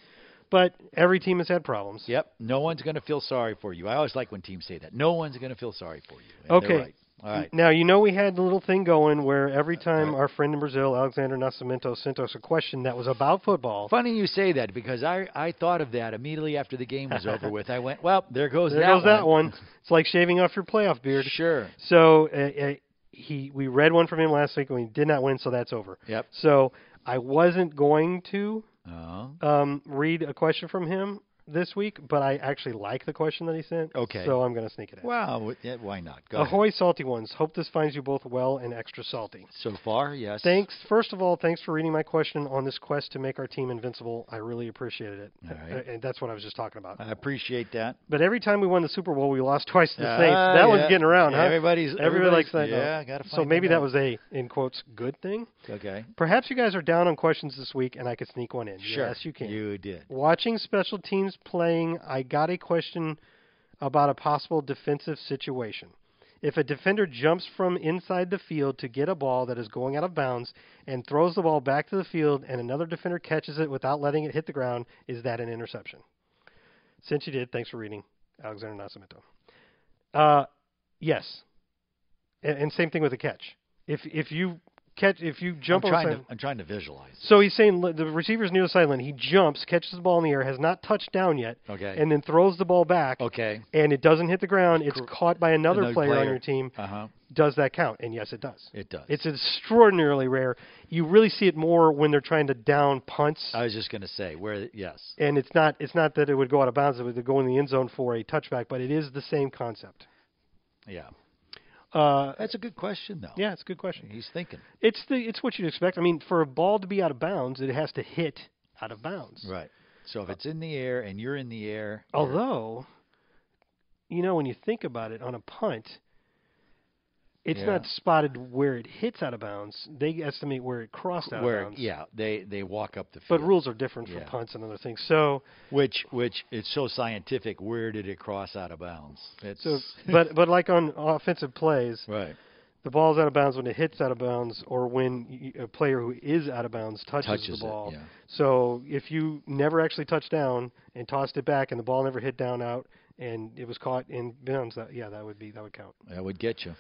But every team has had problems. Yep. No one's going to feel sorry for you. I always like when teams say that. No one's going to feel sorry for you. And Okay. right. All right. Now you know we had the little thing going where every time our friend in Brazil, Alexander Nascimento, sent us a question that was about football. Funny you say that because I I thought of that immediately after the game was over with. I went, well, there goes There that goes that one. one. It's like shaving off your playoff beard. Sure. So uh, uh, he, we read one from him last week and we did not win, so that's over. Yep. So I wasn't going to Oh. um, read a question from him this week, but I actually like the question that he sent. Okay. So I'm going to sneak it in. Wow. Yeah, why not? Go ahead. Ahoy, salty ones! Hope this finds you both well and extra salty. So far, yes. Thanks. First of all, thanks for reading my question on this quest to make our team invincible. I really appreciated it, All right. Uh, and that's what I was just talking about. I appreciate that. But every time we won the Super Bowl, we lost twice to the Ah, Saints. That one's getting around, huh? Everybody's Everybody everybody's- likes that. Yeah, note. gotta So maybe that that out. was a in quotes good thing. Okay. Perhaps you guys are down on questions this week, and I could sneak one in. Sure. Yes, you can. You did. Watching special teams playing, I got a question about a possible defensive situation. If a defender jumps from inside the field to get a ball that is going out of bounds and throws the ball back to the field and another defender catches it without letting it hit the ground, is that an interception? Since you did, thanks for reading, Alexander Nascimento. Uh, yes. And, and same thing with a catch. If if you catch if you jump I'm over trying to I'm trying to visualize. So he's saying the receiver's near the sideline. He jumps, catches the ball in the air, has not touched down yet, Okay. and then throws the ball back. Okay. And it doesn't hit the ground. It's Cor- caught by another, Another player, on your team. Uh huh. Does that count? And yes, it does. It does. It's extraordinarily rare. You really see it more when they're trying to down punts. I was just going to say where yes. and it's not it's not that it would go out of bounds; it would go in the end zone for a touchback. But it is the same concept. Yeah. Uh, That's a good question though. yeah, it's a good question. He's thinking. It's the it's what you'd expect. I mean, for a ball to be out of bounds, it has to hit out of bounds. Right. So if it's in the air and you're in the air, Although, you know, when you think about it, on a punt, it's Yeah. not spotted where it hits out of bounds. They estimate where it crossed out where of bounds. yeah, they they walk up the field. But rules are different for Yeah. punts and other things. So, which which it's so scientific. Where did it cross out of bounds? It's so, but but like on offensive plays, right. the ball's out of bounds when it hits out of bounds, or when a player who is out of bounds touches, Touches the it, ball. yeah. So if you never actually touched down and tossed it back, and the ball never hit down out, and it was caught in bounds, that yeah, that would be that would count. That would get you.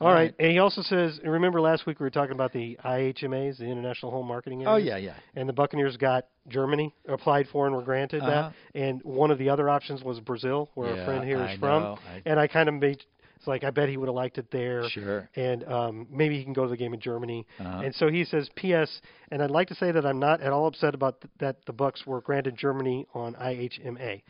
All right. And he also says, remember last week we were talking about the IHMAs, the International Home Marketing Oh yeah, yeah. And the Buccaneers got Germany applied for and were granted Uh-huh. that. And one of the other options was Brazil, where Yeah, a friend here is I from. know. I- And I kind of made it's like I bet he would have liked it there. Sure. And um, maybe he can go to the game in Germany. Uh-huh. And so he says, P.S. And I'd like to say that I'm not at all upset about th- that the Bucks were granted Germany on IHMA.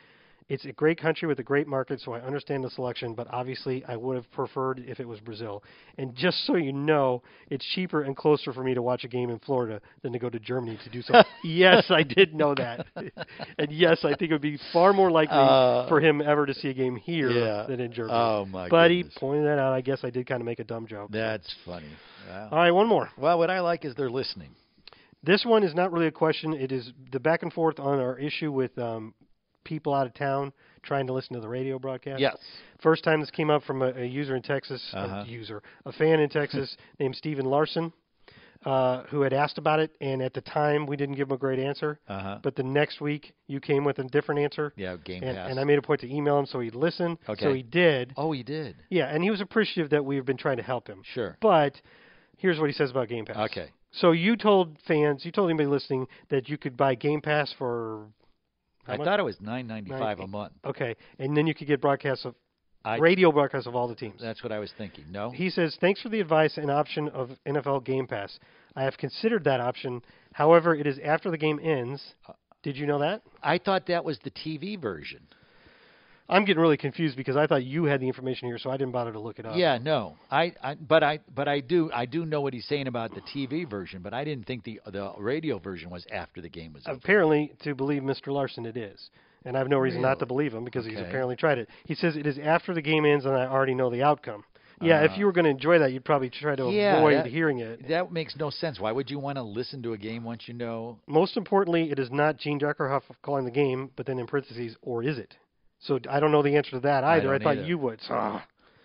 It's a great country with a great market, so I understand the selection, but obviously I would have preferred if it was Brazil. And just so you know, it's cheaper and closer for me to watch a game in Florida than to go to Germany to do so. yes, I did know that. and yes, I think it would be far more likely Uh, for him ever to see a game here yeah. than in Germany. Oh, my But goodness. he pointed that out. I guess I did kind of make a dumb joke. That's funny. Wow. All right, one more. Well, what I like is they're listening. This one is not really a question. It is the back and forth on our issue with um, people out of town trying to listen to the radio broadcast. Yes. First time this came up from a, a user in Texas, Uh-huh. a user, a fan in Texas named Stephen Larson, uh, who had asked about it, and at the time we didn't give him a great answer. Uh huh. But the next week you came with a different answer, Yeah, Game and, Pass. and I made a point to email him so he'd listen. Okay. So he did. oh, he did. Yeah, and he was appreciative that we've been trying to help him. Sure. But here's what he says about Game Pass. Okay. So you told fans, you told anybody listening that you could buy Game Pass for how I much? thought it was nine ninety five a month. okay, and then you could get broadcasts of I, radio broadcasts of all the teams. That's what I was thinking. No. He says, "Thanks for the advice and option of NFL Game Pass. I have considered that option. However, it is after the game ends. Uh, Did you know that? I thought that was the TV version. I'm getting really confused because I thought you had the information here, so I didn't bother to look it up. Yeah, no. I, I but I but I do I do know what he's saying about the TV version, but I didn't think the the radio version was after the game was over. Apparently, to believe Mr. Larson, it is. And I have no reason not to believe him because he's apparently tried it. He says it is after the game ends and I already know the outcome. Yeah, if Ah. you were going to enjoy that, you'd probably try to Yeah, avoid that- hearing it. That makes no sense. Why would you want to listen to a game once you know? Most importantly, it is not Gene Deckerhoff calling the game, but then in parentheses, or is it? So I don't know the answer to that either. I, don't thought either. you would. So, ah,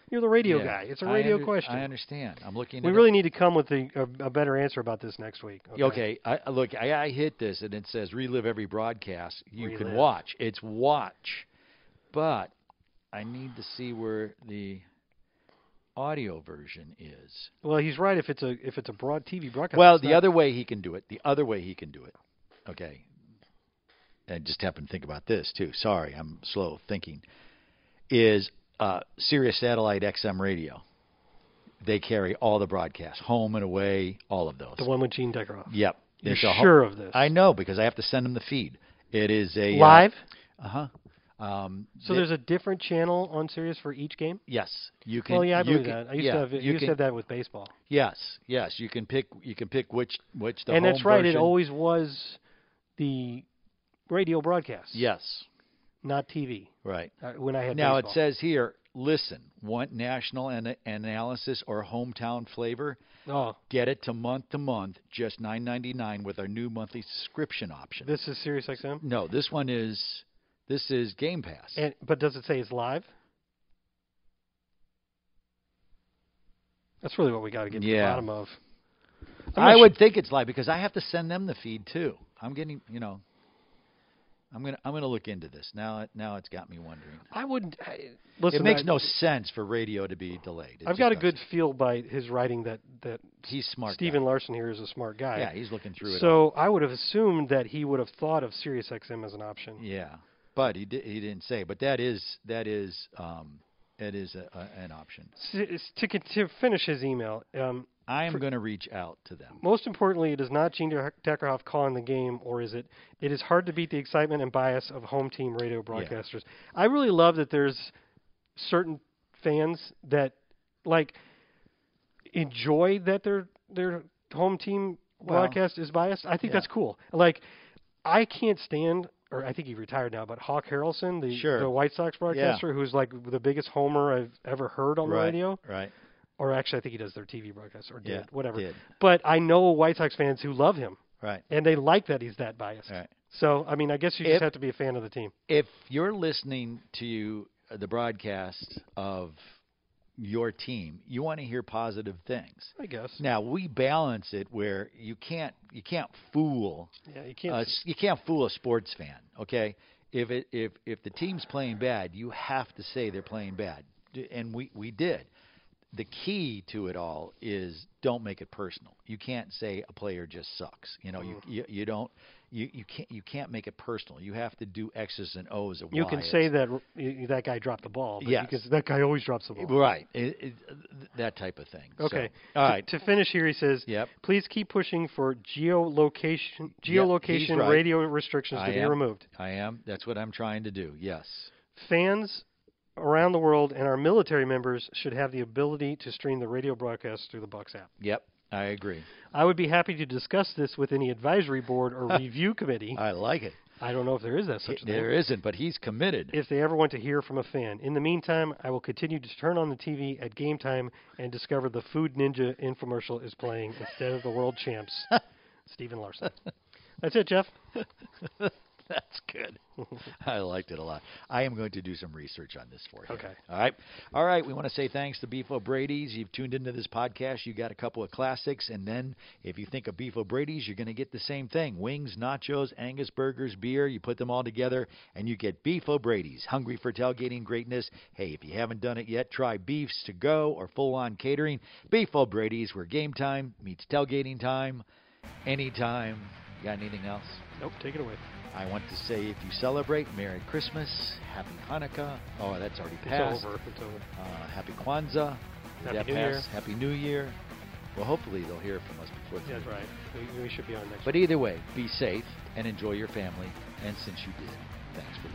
you're the radio Yeah. guy. It's a radio under- question. I understand. I'm looking. we really need to come with a, a, a better answer about this next week. It. Okay, I, I- look, I, I hit this and it says relive every broadcast you Relive. can watch. It's watch, but I need to see where the audio version is. Well, he's right. If it's a if it's a broad TV broadcast. Well, the not- other way he can do it, the other way he can do it, okay. I just happened to think about this too. Sorry, I'm slow thinking. Is uh, Sirius Satellite XM Radio? They carry all the broadcasts, home and away, all of those. the one with Gene Deckerhoff. Yep. You're It's a ho- sure of this? I know because I have to send them the feed. It is a Live. Uh huh. Um, So th- there's a different channel on Sirius for each game. yes, you can. Well, yeah, I believe can- that. I used yeah, to have. you You used to have that with baseball. Yes, yes, you can pick. You can pick which which the and that's right. version- It always was the radio broadcast. Yes, Not TV. right. Uh, when I had Now baseball. it says here, listen, want national an- analysis or hometown flavor? Oh, Get it to month to month, just nine ninety nine with our new monthly subscription option. this is Sirius XM. no, this one is this is Game Pass. And but does it say it's live? That's really what we got to get to the bottom of. I would think it's live because I have to send them the feed too. I'm getting, you know, I'm gonna I'm gonna look into this now. Now it's got me wondering. I wouldn't. I, listen, it makes I, no sense for radio to be delayed. It I've got a good feel by his writing that that He's smart. Stephen guy. Larson here is a smart guy. Yeah, he's looking through it. So I would have assumed that he would have thought of SiriusXM as an option. yeah, but he di- he didn't say. But that is that is um that is a, a, an option. S- s- To, to finish his email, um, I am going to reach out to them. most importantly, it is not Gene Deckerhoff calling the game, or is it? It is hard to beat the excitement and bias of home team radio broadcasters. I really love that there's certain fans that like enjoy that their their home team Well- broadcast is biased. I think Yeah. that's cool. Like I can't stand or I think he retired now, but Hawk Harrelson, the Sure. the White Sox broadcaster who's like the biggest homer I've ever heard on the radio. right? Or actually I think he does their TV broadcast or did, Yeah, whatever. did. But I know White Sox fans who love him Right, and they like that he's that biased. right. So, I mean, I guess you If- just have to be a fan of the team. If you're listening to the broadcast of your team, you want to hear positive things. I guess. Now we balance it where you can't you can't fool Yeah, you can't. uh, you can't fool a sports fan. Okay, if it if if the team's playing bad, you have to say they're playing bad, and we we did. The key to it all is don't make it personal. You can't say a player just sucks. You know, Mm-hmm. you, you you don't you you can't you can't make it personal. You have to do X's and O's of you can say that that guy dropped the ball, but Yes. because that guy always drops the ball. right it, it, that type of thing. So, Okay. all to. To finish here, he says, Yep. "Please keep pushing for geolocation geolocation right. radio restrictions I to be am. removed. I am. That's what I'm trying to do. Yes. Fans around the world and our military members should have the ability to stream the radio broadcast through the Bucks app. Yep. I agree. I would be happy to discuss this with any advisory board or review committee. I like it. I don't know if there is that such a thing. There isn't, but he's committed. if they ever want to hear from a fan. In the meantime, I will continue to turn on the TV at game time and discover the Food Ninja infomercial is playing instead of the world champs, Stephen Larson. That's it, Jeff. That's good. I liked it a lot. I am going to do some research on this for you. Okay. All right. All right. We want to say thanks to Beef O'Brady's. You've tuned into this podcast. You got a couple of classics, and then if you think of Beef O'Brady's, you're going to get the same thing: wings, nachos, Angus burgers, beer. You put them all together, and you get Beef O'Brady's. Hungry for tailgating greatness? Hey, if you haven't done it yet, try Beefs to Go or Full On Catering. Beef O'Brady's, where game time meets tailgating time, anytime. You got anything else? Nope, take it away. I want to say if you celebrate, Merry Christmas, Happy Hanukkah. Oh, that's already It's passed. over. It's over. Uh, Happy Kwanzaa. Happy that New pass? Year. Happy New Year. Well, hopefully they'll hear from us before. the That's right. We, we should be on next But either way, be safe and enjoy your family. And since you did, thanks for